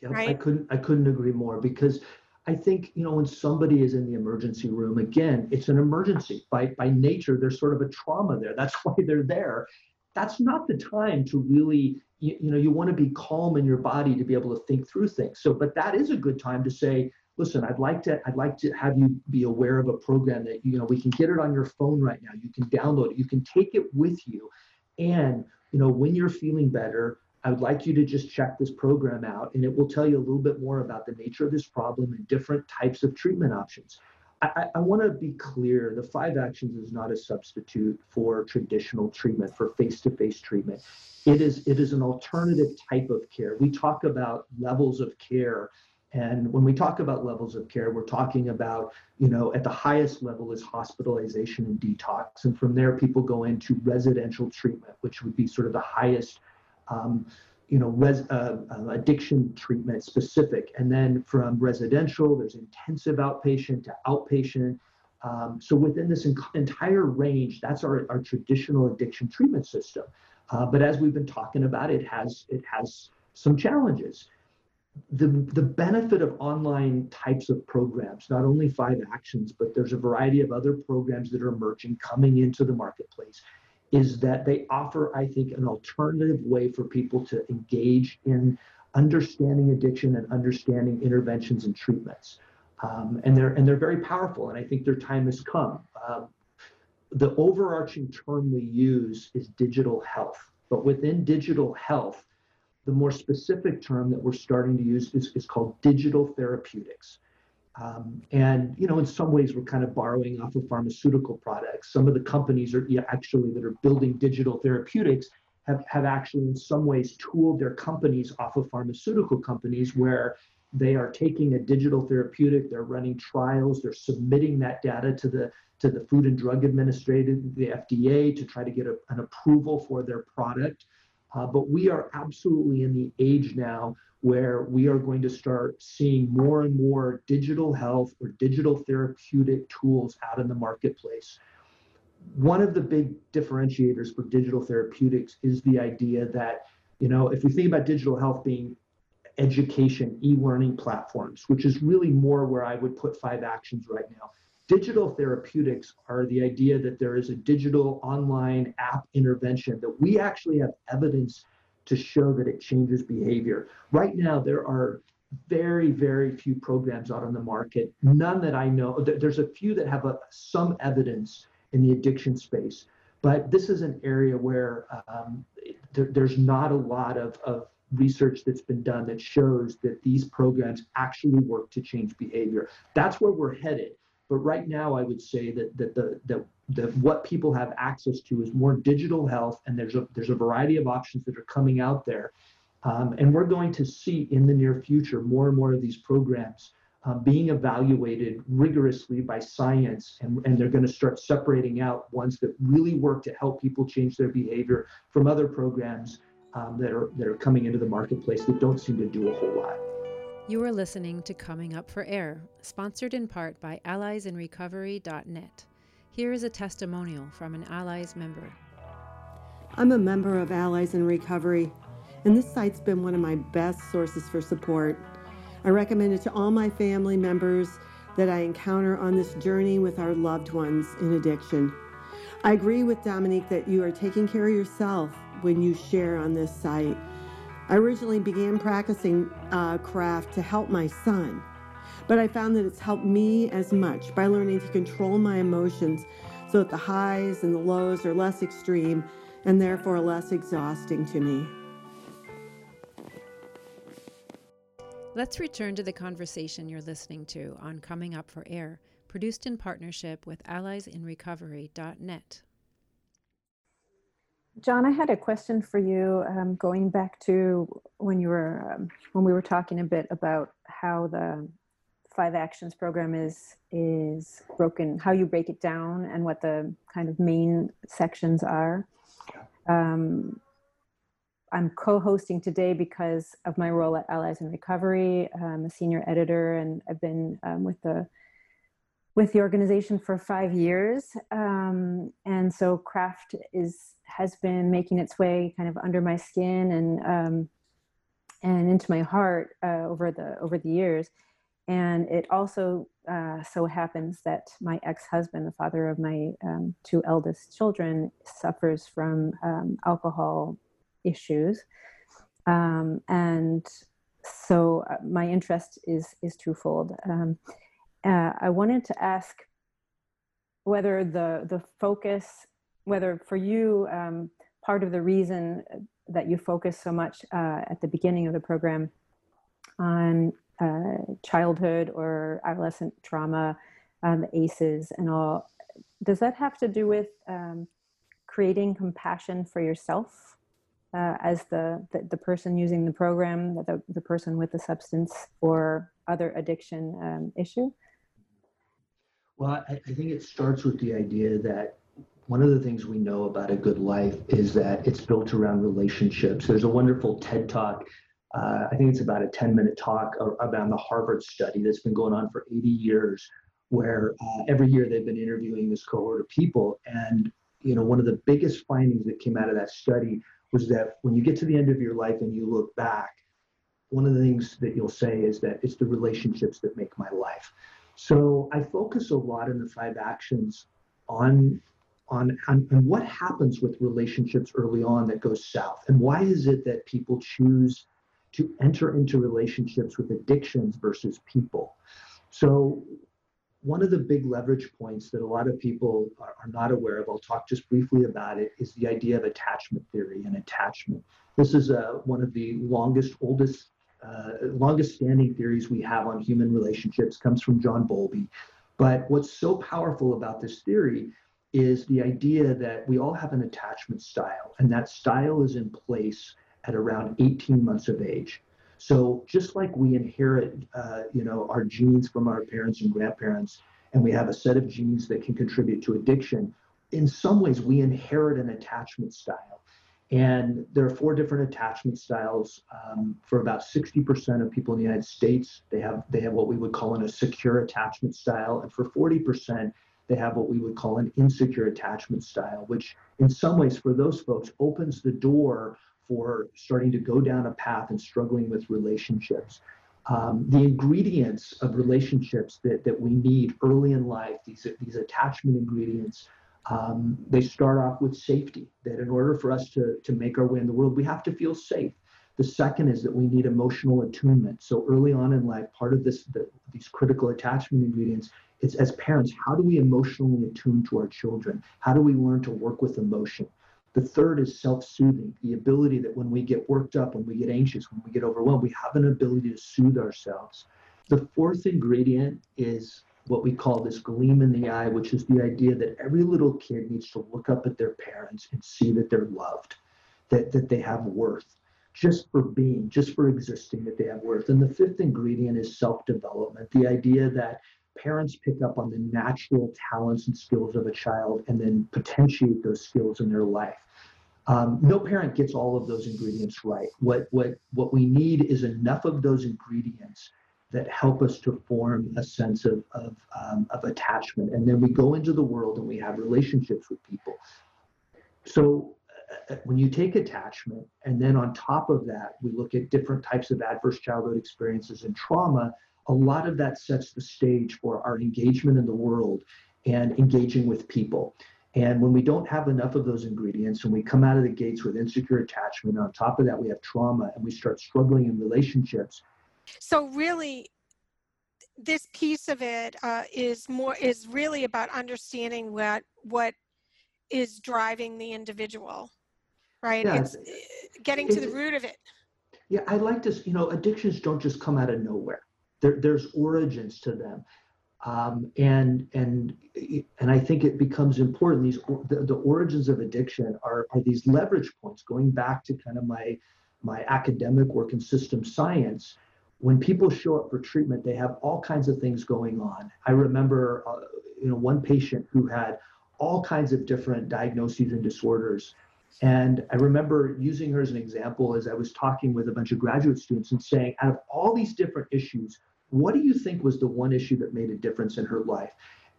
Yeah, right? I couldn't I couldn't agree more because I think, you know, when somebody is in the emergency room, again, it's an emergency. By by nature, there's sort of a trauma there. That's why they're there. That's not the time to really, you, you know, you want to be calm in your body to be able to think through things. So, but that is a good time to say, listen, I'd like to I'd like to have you be aware of a program that you know we can get it on your phone right now. You can download it. You can take it with you, and you know when you're feeling better. I would like you to just check this program out, and it will tell you a little bit more about the nature of this problem and different types of treatment options. I, I want to be clear the five actions is not a substitute for traditional treatment, for face to face treatment. It is, it is an alternative type of care. We talk about levels of care and when we talk about levels of care, we're talking about, you know, at the highest level is hospitalization and detox. And from there, people go into residential treatment, which would be sort of the highest, um, you know, res, uh, uh, addiction treatment specific. And then from residential, there's intensive outpatient to outpatient. Um, so within this entire range, that's our, our traditional addiction treatment system. Uh, but as we've been talking about, it has it has some challenges the, the benefit of online types of programs, not only five actions, but there's a variety of other programs that are emerging coming into the marketplace, is that they offer, I think, an alternative way for people to engage in understanding addiction and understanding interventions and treatments. Um, and they're and they're very powerful, and I think their time has come. Um, the overarching term we use is digital health, but within digital health, the more specific term that we're starting to use is, is called digital therapeutics. Um, and you know, in some ways, we're kind of borrowing off of pharmaceutical products. Some of the companies are actually that are building digital therapeutics have, have actually, in some ways, tooled their companies off of pharmaceutical companies where they are taking a digital therapeutic, they're running trials, they're submitting that data to the to the Food and Drug Administration, the FDA, to try to get a, an approval for their product. Uh, but we are absolutely in the age now where we are going to start seeing more and more digital health or digital therapeutic tools out in the marketplace. One of the big differentiators for digital therapeutics is the idea that, you know, if we think about digital health being education, e learning platforms, which is really more where I would put five actions right now. Digital therapeutics are the idea that there is a digital online app intervention that we actually have evidence to show that it changes behavior. Right now, there are very, very few programs out on the market, none that I know. There's a few that have a, some evidence in the addiction space, but this is an area where um, there, there's not a lot of, of research that's been done that shows that these programs actually work to change behavior. That's where we're headed. But right now, I would say that that the that that what people have access to is more digital health, and there's a there's a variety of options that are coming out there, um, and we're going to see in the near future more and more of these programs um, being evaluated rigorously by science, and, and they're going to start separating out ones that really work to help people change their behavior from other programs um, that are that are coming into the marketplace that don't seem to do a whole lot. You are listening to Coming Up for Air, sponsored in part by AlliesInRecovery.net. Here is a testimonial from an Allies member. I'm a member of Allies in Recovery, and this site's been one of my best sources for support. I recommend it to all my family members that I encounter on this journey with our loved ones in addiction. I agree with Dominique that you are taking care of yourself when you share on this site. I originally began practicing uh, CRAFT to help my son, but I found that it's helped me as much by learning to control my emotions so that the highs and the lows are less extreme and therefore less exhausting to me. Let's return to the conversation you're listening to on Coming Up for Air, produced in partnership with AlliesInRecovery.net. John, I had a question for you. Um, going back to when you were um, when we were talking a bit about how the five actions program is is broken, how you break it down, and what the kind of main sections are. Um, I'm co-hosting today because of my role at Allies in Recovery. I'm a senior editor, and I've been um, with the with the organization for five years, um, and so CRAFT is has been making its way kind of under my skin and um, and into my heart uh, over the over the years. And it also uh, so happens that my ex-husband, the father of my um, two eldest children, suffers from um, alcohol issues, um, and so uh, my interest is is twofold. Uh, I wanted to ask whether the the focus whether for you um, part of the reason that you focus so much uh, at the beginning of the program on uh, childhood or adolescent trauma, um, the ACEs and all, does that have to do with um, creating compassion for yourself uh, as the, the, the person using the program, the the person with the substance or other addiction um, issue? Well, I, I think it starts with the idea that one of the things we know about a good life is that it's built around relationships. There's a wonderful TED talk. Uh, I think it's about a 10 minute talk about the Harvard study that's been going on for 80 years, where uh, every year they've been interviewing this cohort of people. And, you know, one of the biggest findings that came out of that study was that when you get to the end of your life and you look back, one of the things that you'll say is that it's the relationships that make my life. So I focus a lot in the five actions on on, on, on what happens with relationships early on that goes south and why is it that people choose to enter into relationships with addictions versus people so one of the big leverage points that a lot of people are, are, not aware of, I'll talk just briefly about it, is the idea of attachment theory and attachment. This is uh, one of the longest, oldest, uh, longest standing theories we have on human relationships, comes from John Bowlby. But what's so powerful about this theory is the idea that we all have an attachment style, and that style is in place at around 18 months of age. So just like we inherit, uh, you know, our genes from our parents and grandparents, and we have a set of genes that can contribute to addiction, in some ways we inherit an attachment style. And there are four different attachment styles. Um, for about 60% of people in the United States, they have they have what we would call an, a secure attachment style, and for 40%, they have what we would call an insecure attachment style, which in some ways for those folks opens the door for starting to go down a path and struggling with relationships. Um, the ingredients of relationships that, that we need early in life, these, these attachment ingredients, um, they start off with safety, that in order for us to, to make our way in the world, we have to feel safe. The second is that we need emotional attunement. So early on in life, part of this, the, these critical attachment ingredients, it's as parents, how do we emotionally attune to our children? How do we learn to work with emotion? The third is self soothing, the ability that when we get worked up, when we get anxious, when we get overwhelmed, we have an ability to soothe ourselves. The fourth ingredient is what we call this gleam in the eye, which is the idea that every little kid needs to look up at their parents and see that they're loved, that, that they have worth, just for being, just for existing, that they have worth. And the fifth ingredient is self development, the idea that parents pick up on the natural talents and skills of a child and then potentiate those skills in their life. Um, no parent gets all of those ingredients right. What, what, what we need is enough of those ingredients that help us to form a sense of, of, um, of attachment. And then we go into the world and we have relationships with people. So uh, uh, when you take attachment and then on top of that, we look at different types of adverse childhood experiences and trauma, a lot of that sets the stage for our engagement in the world and engaging with people. And when we don't have enough of those ingredients and we come out of the gates with insecure attachment, on top of that, we have trauma and we start struggling in relationships, so really, this piece of it uh, is more is really about understanding what what is driving the individual, right? Yeah, it's, uh, getting to the root of it. Yeah, I like to. You know, addictions don't just come out of nowhere. There, there's origins to them. Um, and and and I think it becomes important. These the, the origins of addiction are are these leverage points. Going back to kind of my my academic work in system science, when people show up for treatment, they have all kinds of things going on. I remember, uh, you know, one patient who had all kinds of different diagnoses and disorders. And I remember using her as an example as I was talking with a bunch of graduate students and saying, out of all these different issues, what do you think was the one issue that made a difference in her life?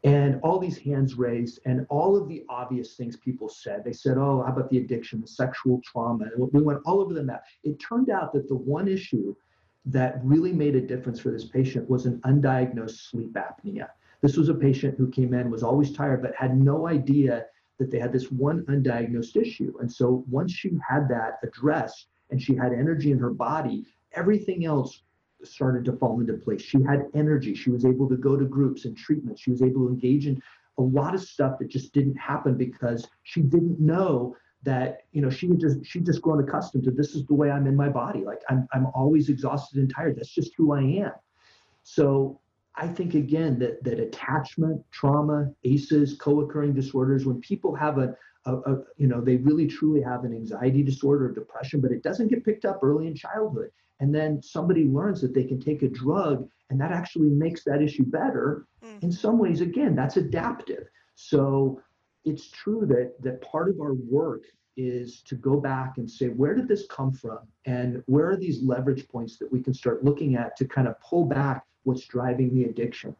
And all these hands raised, and all of the obvious things people said. They said, Oh, how about the addiction, the sexual trauma? And we went all over the map. It turned out that the one issue that really made a difference for this patient was an undiagnosed sleep apnea. This was a patient who came in, was always tired, but had no idea that they had this one undiagnosed issue. And so once she had that addressed and she had energy in her body, everything else started to fall into place. She had energy. She was able to go to groups and treatments. She was able to engage in a lot of stuff that just didn't happen because she didn't know that you know she had just she just grown accustomed to this is the way I'm in my body. Like I'm I'm always exhausted and tired. That's just who I am. So I think again that that attachment, trauma, ACEs, co-occurring disorders, when people have a, a, a, you know they really truly have an anxiety disorder or depression, but it doesn't get picked up early in childhood, and then somebody learns that they can take a drug and that actually makes that issue better. Mm. In some ways, again, that's adaptive. So it's true that that part of our work is to go back and say where did this come from and where are these leverage points that we can start looking at to kind of pull back what's driving the addiction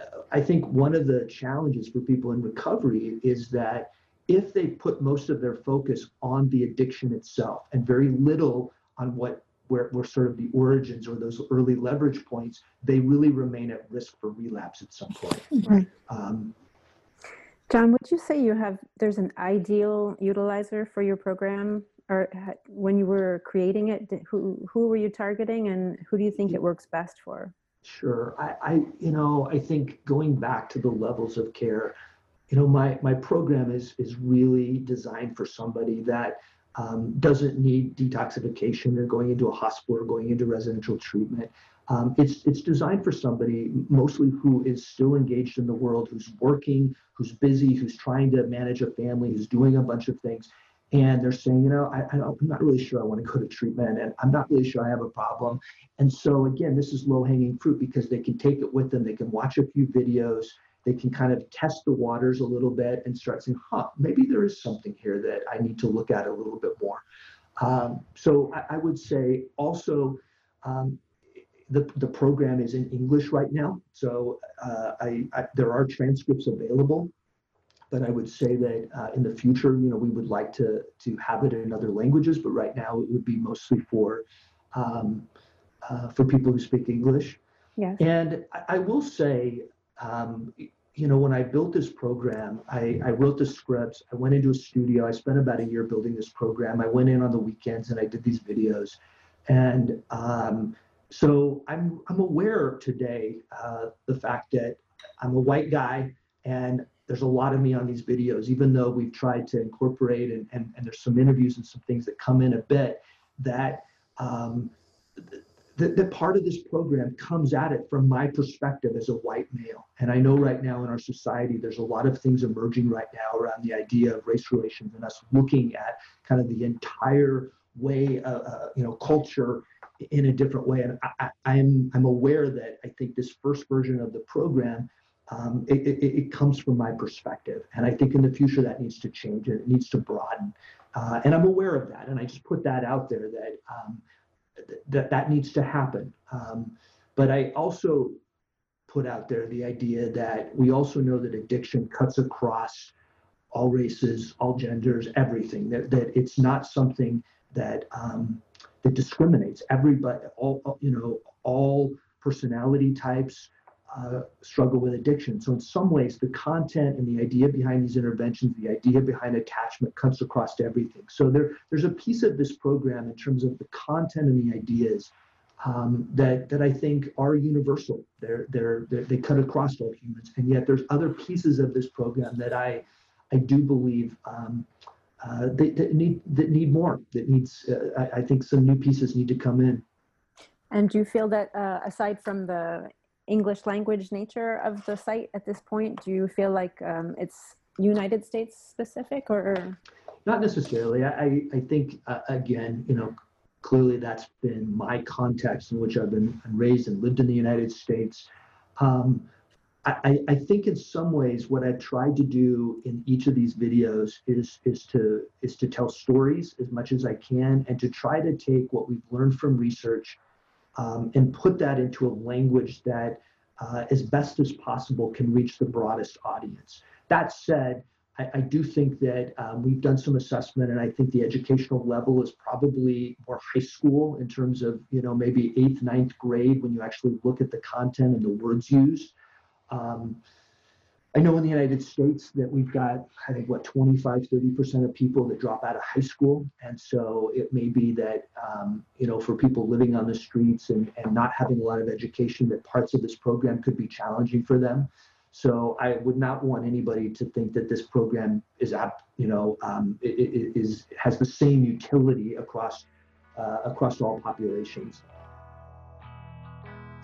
uh, i think one of the challenges for people in recovery is that if they put most of their focus on the addiction itself and very little on what where, where sort of the origins or those early leverage points, they really remain at risk for relapse at some point. Right. Um, John, would you say you have there's an ideal utilizer for your program, or when you were creating it, who who were you targeting, and who do you think it works best for? Sure, I, I you know I think going back to the levels of care, you know my my program is is really designed for somebody that um, doesn't need detoxification or going into a hospital or going into residential treatment. Um, it's it's designed for somebody mostly who is still engaged in the world, who's working, who's busy, who's trying to manage a family, who's doing a bunch of things, and they're saying, you know, I, I'm not really sure I want to go to treatment, and I'm not really sure I have a problem. And so again, this is low hanging fruit because they can take it with them. They can watch a few videos. they can kind of test the waters a little bit and start saying, huh, maybe there is something here that I need to look at a little bit more. Um, so I, I, would say also um, the, the program is in English right now. So uh, I, I, there are transcripts available, but I would say that uh, in the future, you know, we would like to, to have it in other languages, but right now it would be mostly for, um, uh, for people who speak English. Yes. And I, I will say, um, you know, when I built this program, I, I wrote the scripts. I went into a studio. I spent about a year building this program. I went in on the weekends and I did these videos. And um, so I'm, I'm aware today uh, the fact that I'm a white guy and there's a lot of me on these videos, even though we've tried to incorporate and, and, and there's some interviews and some things that come in a bit that um, that, part of this program comes at it from my perspective as a white male. And I know right now in our society, there's a lot of things emerging right now around the idea of race relations and us looking at kind of the entire way, uh, uh, you know, culture in a different way. And I, am I'm, I'm aware that I think this first version of the program, um, it, it, it, comes from my perspective. And I think in the future that needs to change and it needs to broaden. Uh, and I'm aware of that. And I just put that out there that um, that that needs to happen. Um, but I also put out there the idea that we also know that addiction cuts across all races, all genders, everything. That that it's not something that um, that discriminates. Everybody, all you know, all personality types, uh, struggle with addiction. So in some ways, the content and the idea behind these interventions, the idea behind attachment cuts across to everything. So there, there's a piece of this program in terms of the content and the ideas um, that that I think are universal. They're, they're, they're they cut across all humans, and yet there's other pieces of this program that I I do believe. Um, uh, that, that, need that need more. That needs. Uh, I, I, think some new pieces need to come in. And do you feel that uh, aside from the English language nature of the site at this point? Do you feel like um, it's United States specific or? Not necessarily. I, I think, uh, again, you know, clearly that's been my context in which I've been raised and lived in the United States. Um, I, I, think in some ways what I've tried to do in each of these videos is is to is to tell stories as much as I can and to try to take what we've learned from research um, and put that into a language that, uh, as best as possible, can reach the broadest audience. That said, I, I do think that um, we've done some assessment, and I think the educational level is probably more high school in terms of, you know, maybe eighth, ninth grade when you actually look at the content and the words used. Um, I know in the United States that we've got, I think, what, 25, 30% of people that drop out of high school. And so it may be that, um, you know, for people living on the streets and, and not having a lot of education, that parts of this program could be challenging for them. So I would not want anybody to think that this program is, you know, um, is has the same utility across uh, across all populations.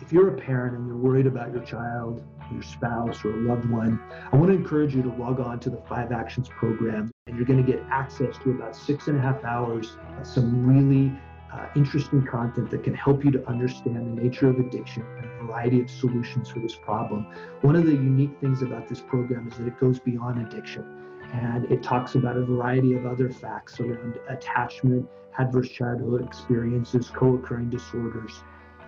If you're a parent and you're worried about your child your spouse or a loved one, I want to encourage you to log on to the Five Actions program, and you're going to get access to about six and a half hours of some really uh, interesting content that can help you to understand the nature of addiction and a variety of solutions for this problem. One of the unique things about this program is that it goes beyond addiction and it talks about a variety of other facts around attachment, adverse childhood experiences, co occurring disorders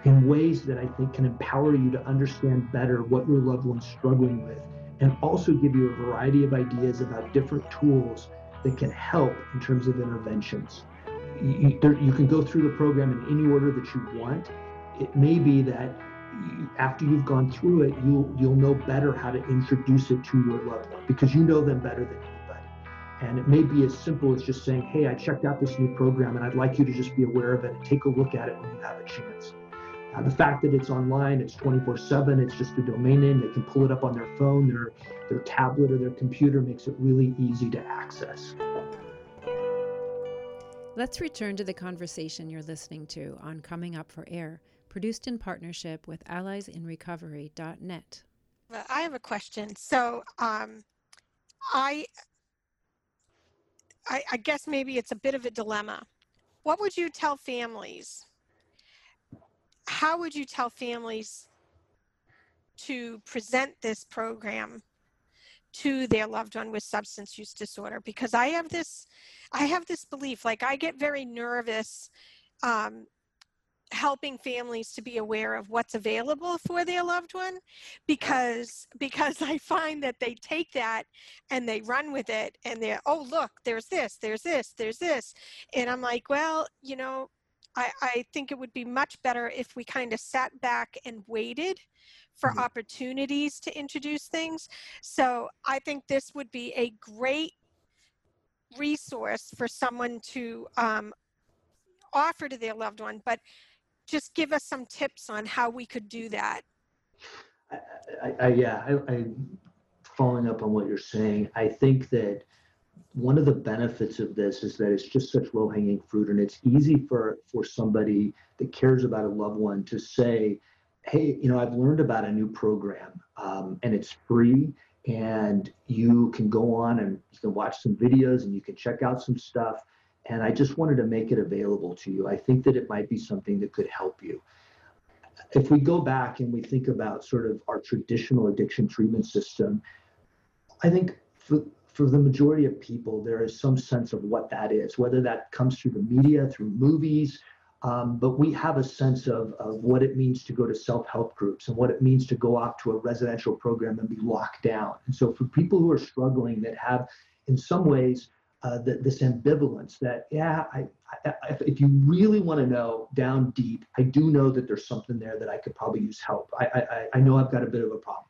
in ways that I think can empower you to understand better what your loved one's struggling with and also give you a variety of ideas about different tools that can help in terms of interventions. You, there, you can go through the program in any order that you want. It may be that you, after you've gone through it, you'll you'll know better how to introduce it to your loved one because you know them better than anybody. And it may be as simple as just saying, "Hey, I checked out this new program, and I'd like you to just be aware of it and take a look at it when you have a chance." Uh, the fact that it's online, it's 24 7, it's just a domain name. They can pull it up on their phone, their, their tablet, or their computer makes it really easy to access. Let's return to the conversation you're listening to on Coming Up for Air, produced in partnership with alliesinrecovery.net. I have a question. So, um, I, I, I guess maybe it's a bit of a dilemma. What would you tell families how would you tell families to present this program to their loved one with substance use disorder? Because i have this i have this belief like i get very nervous um, helping families to be aware of what's available for their loved one because because i find that they take that and they run with it and they're oh look there's this there's this there's this. And i'm like well you know i i think it would be much better if we kind of sat back and waited for mm-hmm. opportunities to introduce things so i think this would be a great resource for someone to um, offer to their loved one but just give us some tips on how we could do that. I, I, I yeah, I, I, following up on what you're saying, I think that one of the benefits of this is that it's just such low hanging fruit, and it's easy for for somebody that cares about a loved one to say, "Hey, you know, I've learned about a new program, um, and it's free." And you can go on and you can watch some videos and you can check out some stuff and I just wanted to make it available to you. I think that it might be something that could help you. If we go back and we think about sort of our traditional addiction treatment system, I think for, for the majority of people, there is some sense of what that is, whether that comes through the media, through movies, um, but we have a sense of, of what it means to go to self-help groups and what it means to go off to a residential program and be locked down. And so for people who are struggling that have in some ways uh, the, this ambivalence that yeah I, I, if you really want to know down deep i do know that there's something there that i could probably use help I, I i know i've got a bit of a problem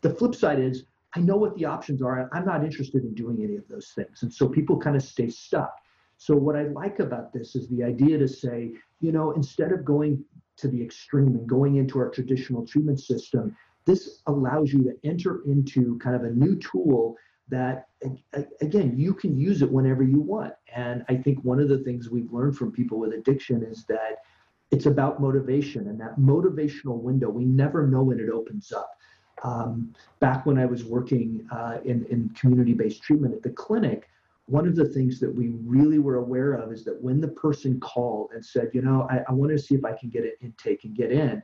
the flip side is i know what the options are i'm not interested in doing any of those things. And so people kind of stay stuck. So what i like about this is the idea to say you know instead of going to the extreme and going into our traditional treatment system this allows you to enter into kind of a new tool that again you can use it whenever you want. And i think one of the things we've learned from people with addiction is that it's about motivation. And that motivational window we never know when it opens up um, back when i was working uh, in, in community-based treatment at the clinic one of the things that we really were aware of is that when the person called and said you know i, I want to see if i can get an intake and get in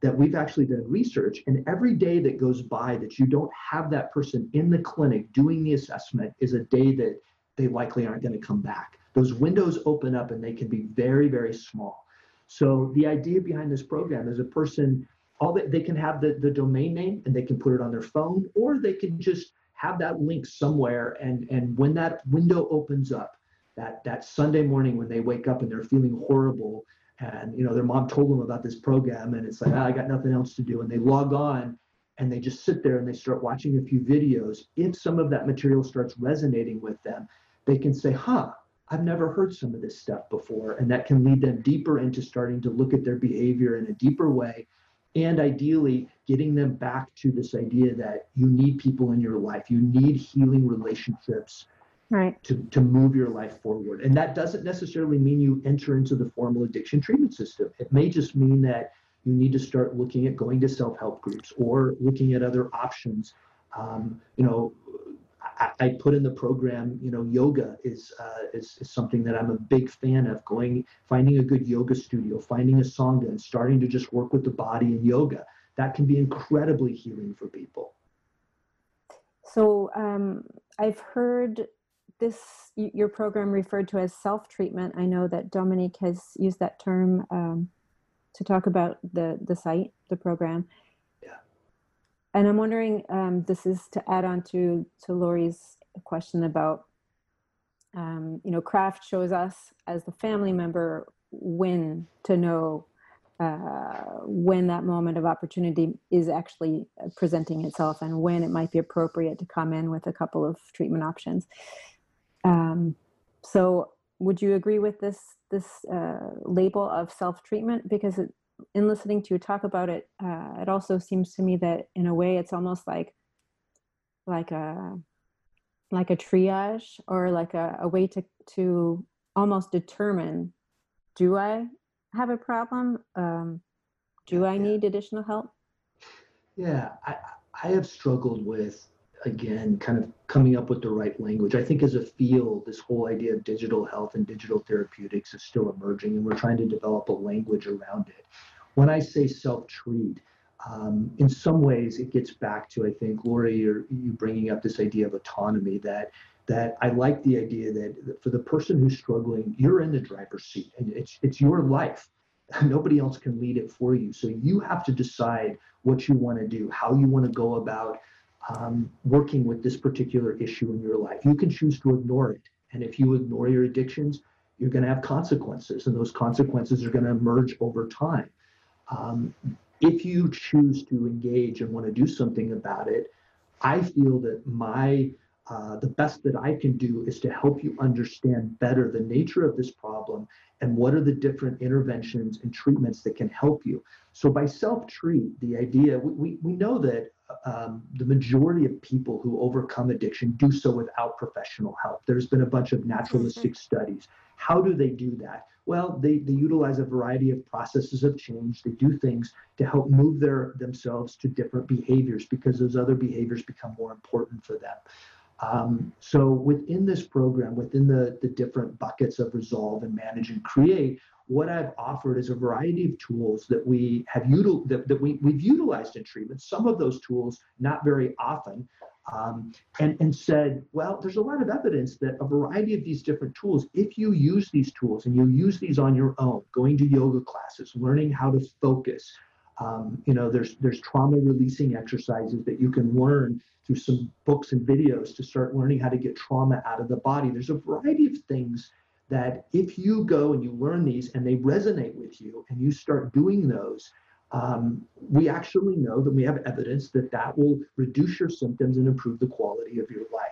that we've actually done research and every day that goes by that you don't have that person in the clinic doing the assessment is a day that they likely aren't going to come back. Those windows open up and they can be very very small. So the idea behind this program is a person all that they can have the, the domain name and they can put it on their phone or they can just have that link somewhere and and when that window opens up that that sunday morning when they wake up and they're feeling horrible and you know their mom told them about this program and it's like ah, i got nothing else to do and they log on and they just sit there and they start watching a few videos. If some of that material starts resonating with them they can say huh i've never heard some of this stuff before and that can lead them deeper into starting to look at their behavior in a deeper way and ideally getting them back to this idea that you need people in your life. You need healing relationships right. to, to move your life forward. And that doesn't necessarily mean you enter into the formal addiction treatment system. It may just mean that you need to start looking at going to self-help groups or looking at other options. Um, you know I, put in the program you know yoga is, uh, is, is something that i'm a big fan of going finding a good yoga studio finding a sangha and starting to just work with the body in yoga that can be incredibly healing for people so um, i've heard this your program referred to as self-treatment. I know that Dominique has used that term um, to talk about the the site, the program. And I'm wondering, um, this is to add on to to Laurie's question about, um, you know, CRAFT shows us as the family member when to know uh, when that moment of opportunity is actually presenting itself and when it might be appropriate to come in with a couple of treatment options. Um, so, would you agree with this this uh, label of self treatment? Because it, in listening to you talk about it, uh, it also seems to me that in a way it's almost like like a like a triage or like a, a way to to almost determine do I have a problem? Um, do I need additional help? Yeah, I, I have struggled with again, kind of coming up with the right language. I think as a field, this whole idea of digital health and digital therapeutics is still emerging, and we're trying to develop a language around it. When I say self treat, um, in some ways, it gets back to I think Laurie, you're, you bringing up this idea of autonomy that that I like the idea that for the person who's struggling, you're in the driver's seat and it's it's your life. Nobody else can lead it for you. So you have to decide what you want to do, how you want to go about um, working with this particular issue in your life. You can choose to ignore it. And if you ignore your addictions, you're going to have consequences, and those consequences are going to emerge over time. Um, if you choose to engage and want to do something about it, I feel that my uh, the best that I can do is to help you understand better the nature of this problem and what are the different interventions and treatments that can help you. So by self-treat, the idea we, we, we know that um, the majority of people who overcome addiction do so without professional help. There's been a bunch of naturalistic mm-hmm. studies. How do they do that? Well, they, they utilize a variety of processes of change. They do things to help move their themselves to different behaviors because those other behaviors become more important for them. Um, so within this program, within the, the different buckets of resolve and manage and create, what I've offered is a variety of tools that we have util- that, that we, we've utilized in treatment. Some of those tools, not very often, um, and, and said, well, there's a lot of evidence that a variety of these different tools, if you use these tools and you use these on your own, going to yoga classes, learning how to focus, um, you know, there's there's trauma releasing exercises that you can learn through some books and videos to start learning how to get trauma out of the body. There's a variety of things that if you go and you learn these and they resonate with you and you start doing those, um, we actually know that we have evidence that that will reduce your symptoms and improve the quality of your life.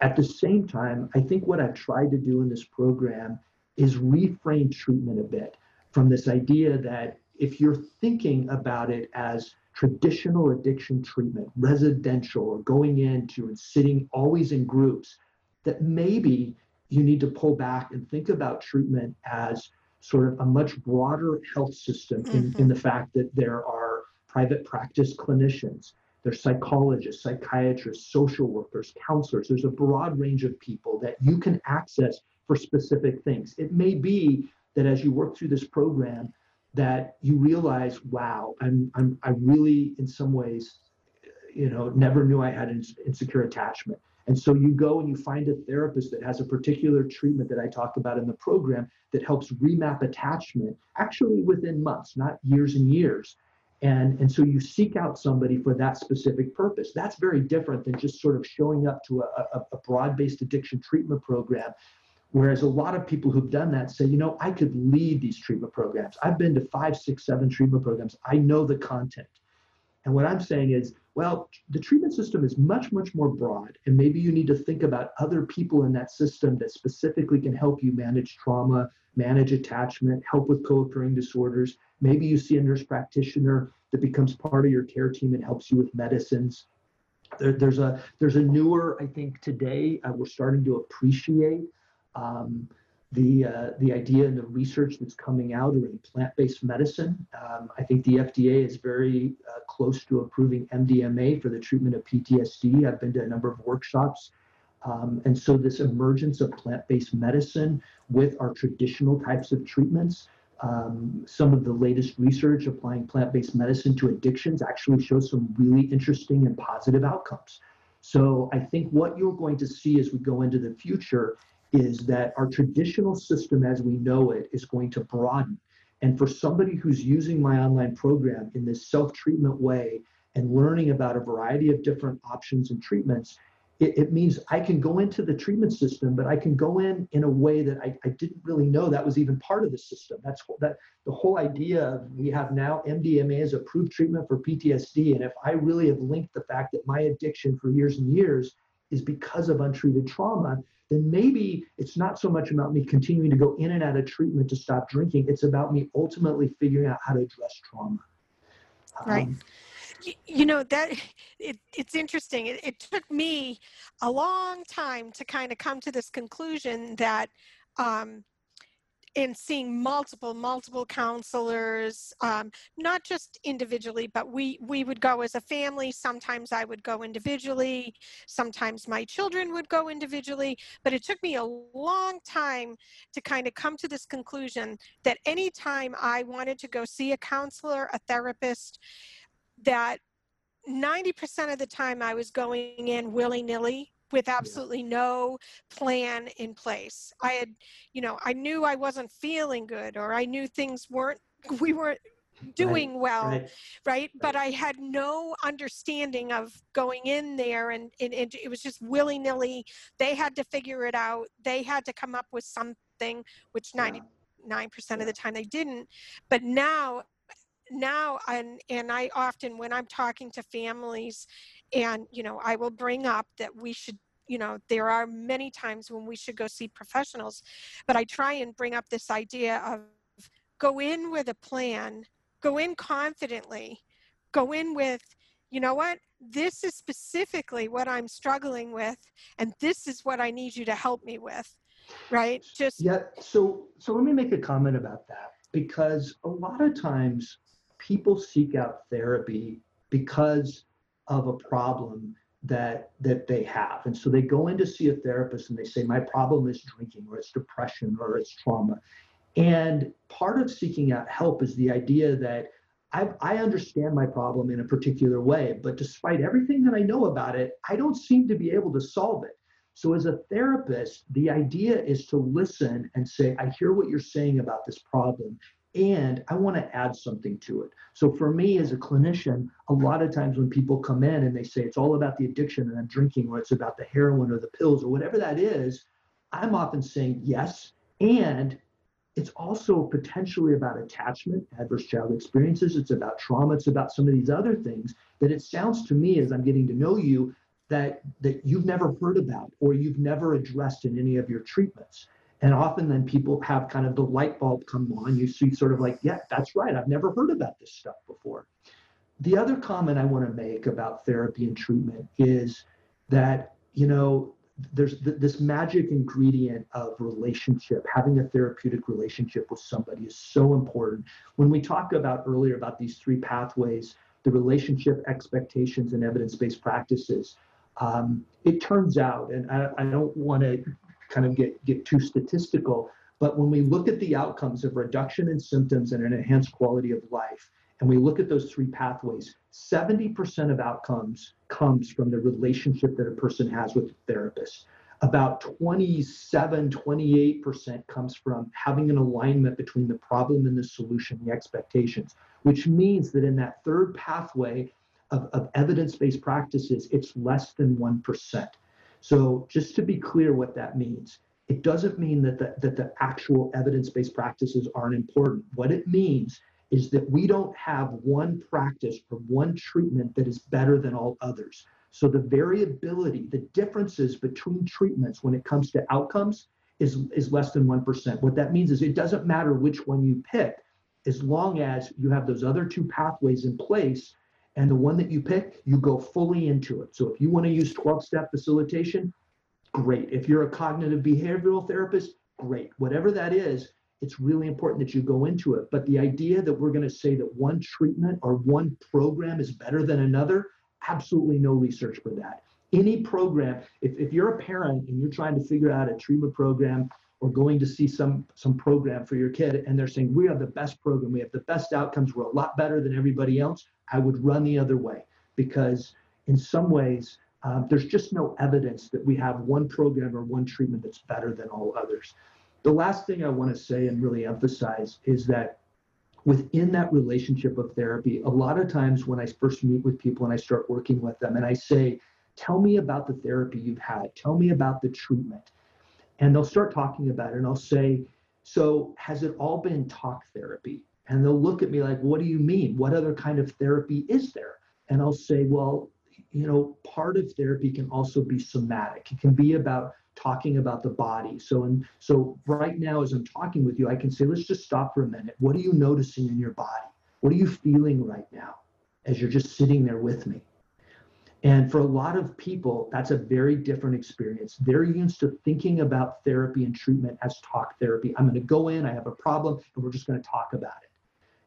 At the same time, I think what I've tried to do in this program is reframe treatment a bit from this idea that if you're thinking about it as traditional addiction treatment, residential, or going into and sitting always in groups, that maybe you need to pull back and think about treatment as sort of a much broader health system in, mm-hmm. in the fact that there are private practice clinicians, there's psychologists, psychiatrists, social workers, counselors. There's a broad range of people that you can access for specific things. It may be that as you work through this program, that you realize, wow, I'm, I'm I really in some ways, you know, never knew I had an insecure attachment. And so you go and you find a therapist that has a particular treatment that I talk about in the program that helps remap attachment actually within months, not years and years. And, and so you seek out somebody for that specific purpose. That's very different than just sort of showing up to a, a, a broad based addiction treatment program. Whereas a lot of people who've done that say, you know, I could lead these treatment programs. I've been to five, six, seven treatment programs. I know the content. And what I'm saying is, well, the treatment system is much, much more broad. And maybe you need to think about other people in that system that specifically can help you manage trauma, manage attachment, help with co occurring disorders. Maybe you see a nurse practitioner that becomes part of your care team and helps you with medicines. There, there's a there's a newer, I think today uh, we're starting to appreciate um, the uh, the idea and the research that's coming out around plant-based medicine. Um, I think the FDA is very uh, close to approving MDMA for the treatment of PTSD. I've been to a number of workshops. Um, and so this emergence of plant-based medicine with our traditional types of treatments, um, some of the latest research applying plant-based medicine to addictions actually shows some really interesting and positive outcomes. So I think what you're going to see as we go into the future is that our traditional system as we know it is going to broaden. And for somebody who's using my online program in this self treatment way and learning about a variety of different options and treatments, it, it, means I can go into the treatment system, but I can go in in a way that I, I didn't really know that was even part of the system. That's that the whole idea of we have now MDMA as approved treatment for PTSD. And if I really have linked the fact that my addiction for years and years is because of untreated trauma, then maybe it's not so much about me continuing to go in and out of treatment to stop drinking. It's about me ultimately figuring out how to address trauma. Right. Um, you know that it, it's interesting it, it, took me a long time to kind of come to this conclusion that um, in seeing multiple multiple counselors um, not just individually but we we would go as a family. Sometimes i would go individually. Sometimes my children would go individually. But it took me a long time to kind of come to this conclusion that anytime i wanted to go see a counselor a therapist that 90% of the time I was going in willy nilly with absolutely no plan in place. I had, you know, I knew I wasn't feeling good or I knew things weren't, we weren't doing right, well, right, right, But I had no understanding of going in there and, and, and it was just willy nilly. They had to figure it out. They had to come up with something, which 99% yeah. of the time they didn't. But now now and and i often when i'm talking to families and you know i will bring up that we should you know there are many times when we should go see professionals but i try and bring up this idea of go in with a plan go in confidently go in with you know what? This is specifically what i'm struggling with and this is what i need you to help me with right? Just yeah so so let me make a comment about that because a lot of times people seek out therapy because of a problem that that they have. And so they go in to see a therapist and they say my problem is drinking or it's depression or it's trauma. And part of seeking out help is the idea that I, I understand my problem in a particular way but despite everything that i know about it i don't seem to be able to solve it. So as a therapist the idea is to listen and say i hear what you're saying about this problem and I want to add something to it. So for me as a clinician, a lot of times when people come in and they say it's all about the addiction and I'm drinking, or it's about the heroin or the pills or whatever that is, I'm often saying yes. And it's also potentially about attachment, adverse child experiences. It's about trauma. It's about some of these other things that it sounds to me as I'm getting to know you that that you've never heard about or you've never addressed in any of your treatments. And often then people have kind of the light bulb come on. You see sort of like, yeah, that's right. I've never heard about this stuff before. The other comment I want to make about therapy and treatment is that, you know, there's th- this magic ingredient of relationship. Having a therapeutic relationship with somebody is so important. When we talk about earlier about these three pathways, the relationship, expectations, and evidence based practices, um, it turns out, and I, I don't want to kind of get, get too statistical. But when we look at the outcomes of reduction in symptoms and an enhanced quality of life, and we look at those three pathways, 70% of outcomes comes from the relationship that a person has with the therapist. About 27, 28% comes from having an alignment between the problem and the solution, the expectations, which means that in that third pathway of, of evidence based practices, it's less than 1%. So just to be clear what that means, it doesn't mean that the, that the actual evidence-based practices aren't important. What it means is that we don't have one practice or one treatment that is better than all others. So the variability, the differences between treatments when it comes to outcomes is, is less than 1%. What that means is it doesn't matter which one you pick, as long as you have those other two pathways in place and the one that you pick, you go fully into it. So if you want to use 12 step facilitation, great. If you're a cognitive behavioral therapist, great. Whatever that is, it's really important that you go into it. But the idea that we're going to say that one treatment or one program is better than another, absolutely no research for that. Any program, if, if you're a parent and you're trying to figure out a treatment program or going to see some some program for your kid and they're saying we have the best program we have the best outcomes we're a lot better than everybody else i would run the other way because in some ways um, there's just no evidence that we have one program or one treatment that's better than all others. The last thing i want to say and really emphasize is that within that relationship of therapy a lot of times when i first meet with people and i start working with them and i say tell me about the therapy you've had. Tell me about the treatment. And they'll start talking about it and I'll say, So has it all been talk therapy? And they'll look at me like, What do you mean? What other kind of therapy is there? And I'll say, Well, you know, part of therapy can also be somatic. It can be about talking about the body. So and so right now as I'm talking with you, I can say, let's just stop for a minute. What are you noticing in your body? What are you feeling right now as you're just sitting there with me? And for a lot of people, that's a very different experience. They're used to thinking about therapy and treatment as talk therapy. I'm going to go in, I have a problem, and we're just going to talk about it.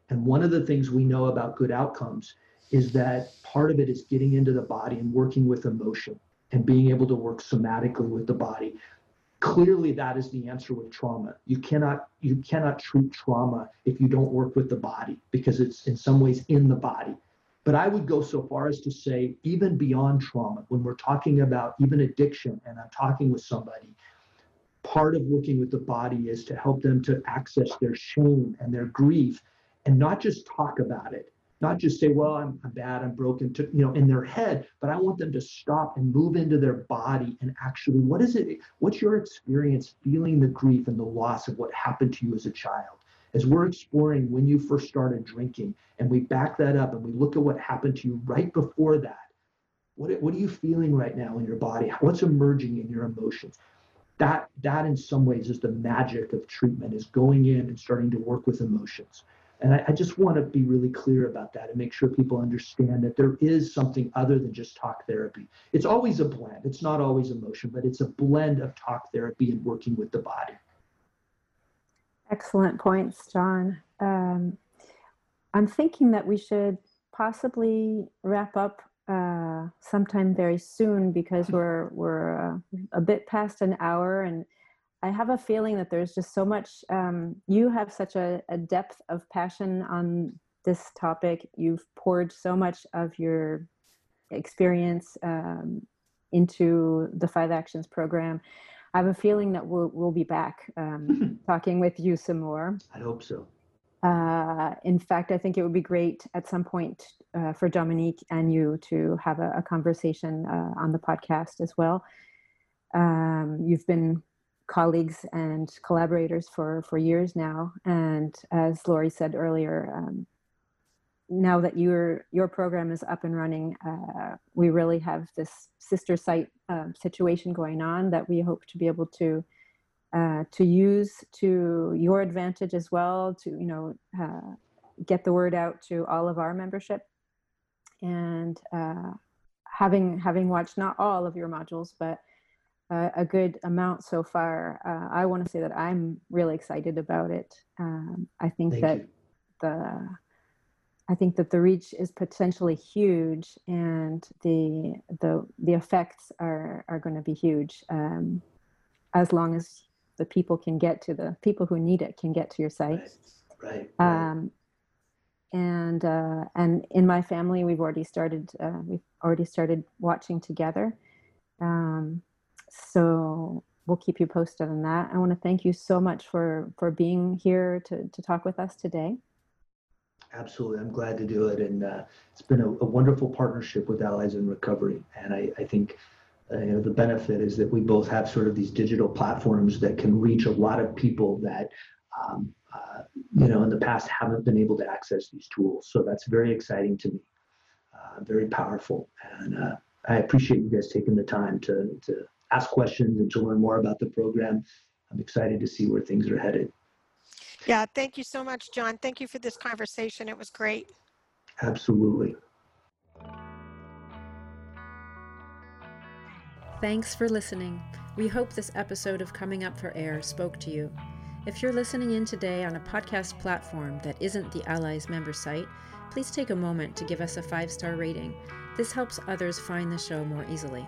And one of the things we know about good outcomes is that part of it is getting into the body and working with emotion and being able to work somatically with the body. Clearly, that is the answer with trauma. You cannot you cannot treat trauma if you don't work with the body because it's in some ways in the body But I would go so far as to say, even beyond trauma, when we're talking about even addiction and I'm talking with somebody, part of working with the body is to help them to access their shame and their grief and not just talk about it not just say well i'm, I'm bad i'm broken to you know in their head but i want them to stop and move into their body and actually what is it what's your experience feeling the grief and the loss of what happened to you as a child? As we're exploring when you first started drinking and we back that up and we look at what happened to you right before that what, what are you feeling right now in your body? What's emerging in your emotions? That that in some ways is the magic of treatment is going in and starting to work with emotions and I, I, just want to be really clear about that and make sure people understand that there is something other than just talk therapy. It's always a blend. It's not always emotion but it's a blend of talk therapy and working with the body. Excellent points john. Um, i'm thinking that we should possibly wrap up uh, sometime very soon because we're we're uh, a bit past an hour and I have a feeling that there's just so much. Um, you have such a, a, depth of passion on this topic. You've poured so much of your experience um, into the Five Actions program. I have a feeling that we'll we'll be back um, talking with you some more. I hope so. Uh, in fact, I think it would be great at some point uh, for Dominique and you to have a, a conversation uh, on the podcast as well. Um, you've been colleagues and collaborators for, for years now. And as Laurie said earlier, um, now that your your program is up and running, uh, we really have this sister site uh, situation going on that we hope to be able to uh, to use to your advantage as well. To you know uh, get the word out to all of our membership, and uh, having having watched not all of your modules, but uh, a good amount so far. Uh, I want to say that I'm really excited about it. Um, I think Thank that you. the I think that the reach is potentially huge, and the the the effects are are going to be huge. Um, as long as the people can get to the people who need it can get to your site. Right. right, Um, and uh, and in my family, we've already started. Uh, we've already started watching together. Um, so we'll keep you posted on that. I want to thank you so much for for being here to to talk with us today. Absolutely, I'm glad to do it, and uh, it's been a, a, wonderful partnership with Allies in Recovery. And I, I think uh, you know the benefit is that we both have sort of these digital platforms that can reach a lot of people that um, uh, you know in the past haven't been able to access these tools. So that's very exciting to me, uh, very powerful, and uh, I appreciate you guys taking the time to to ask questions and to learn more about the program. I'm excited to see where things are headed. Yeah, thank you so much, John. Thank you for this conversation. It was great. Absolutely. Thanks for listening. We hope this episode of Coming Up for Air spoke to you. If you're listening in today on a podcast platform that isn't the Allies member site, please take a moment to give us a five star rating. This helps others find the show more easily.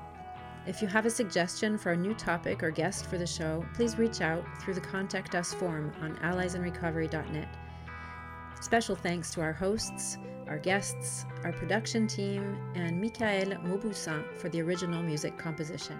If you have a suggestion for a new topic or guest for the show, please reach out through the Contact Us form on alliesinrecovery.net. Special thanks to our hosts, our guests, our production team, and Michael Mauboussin for the original music composition.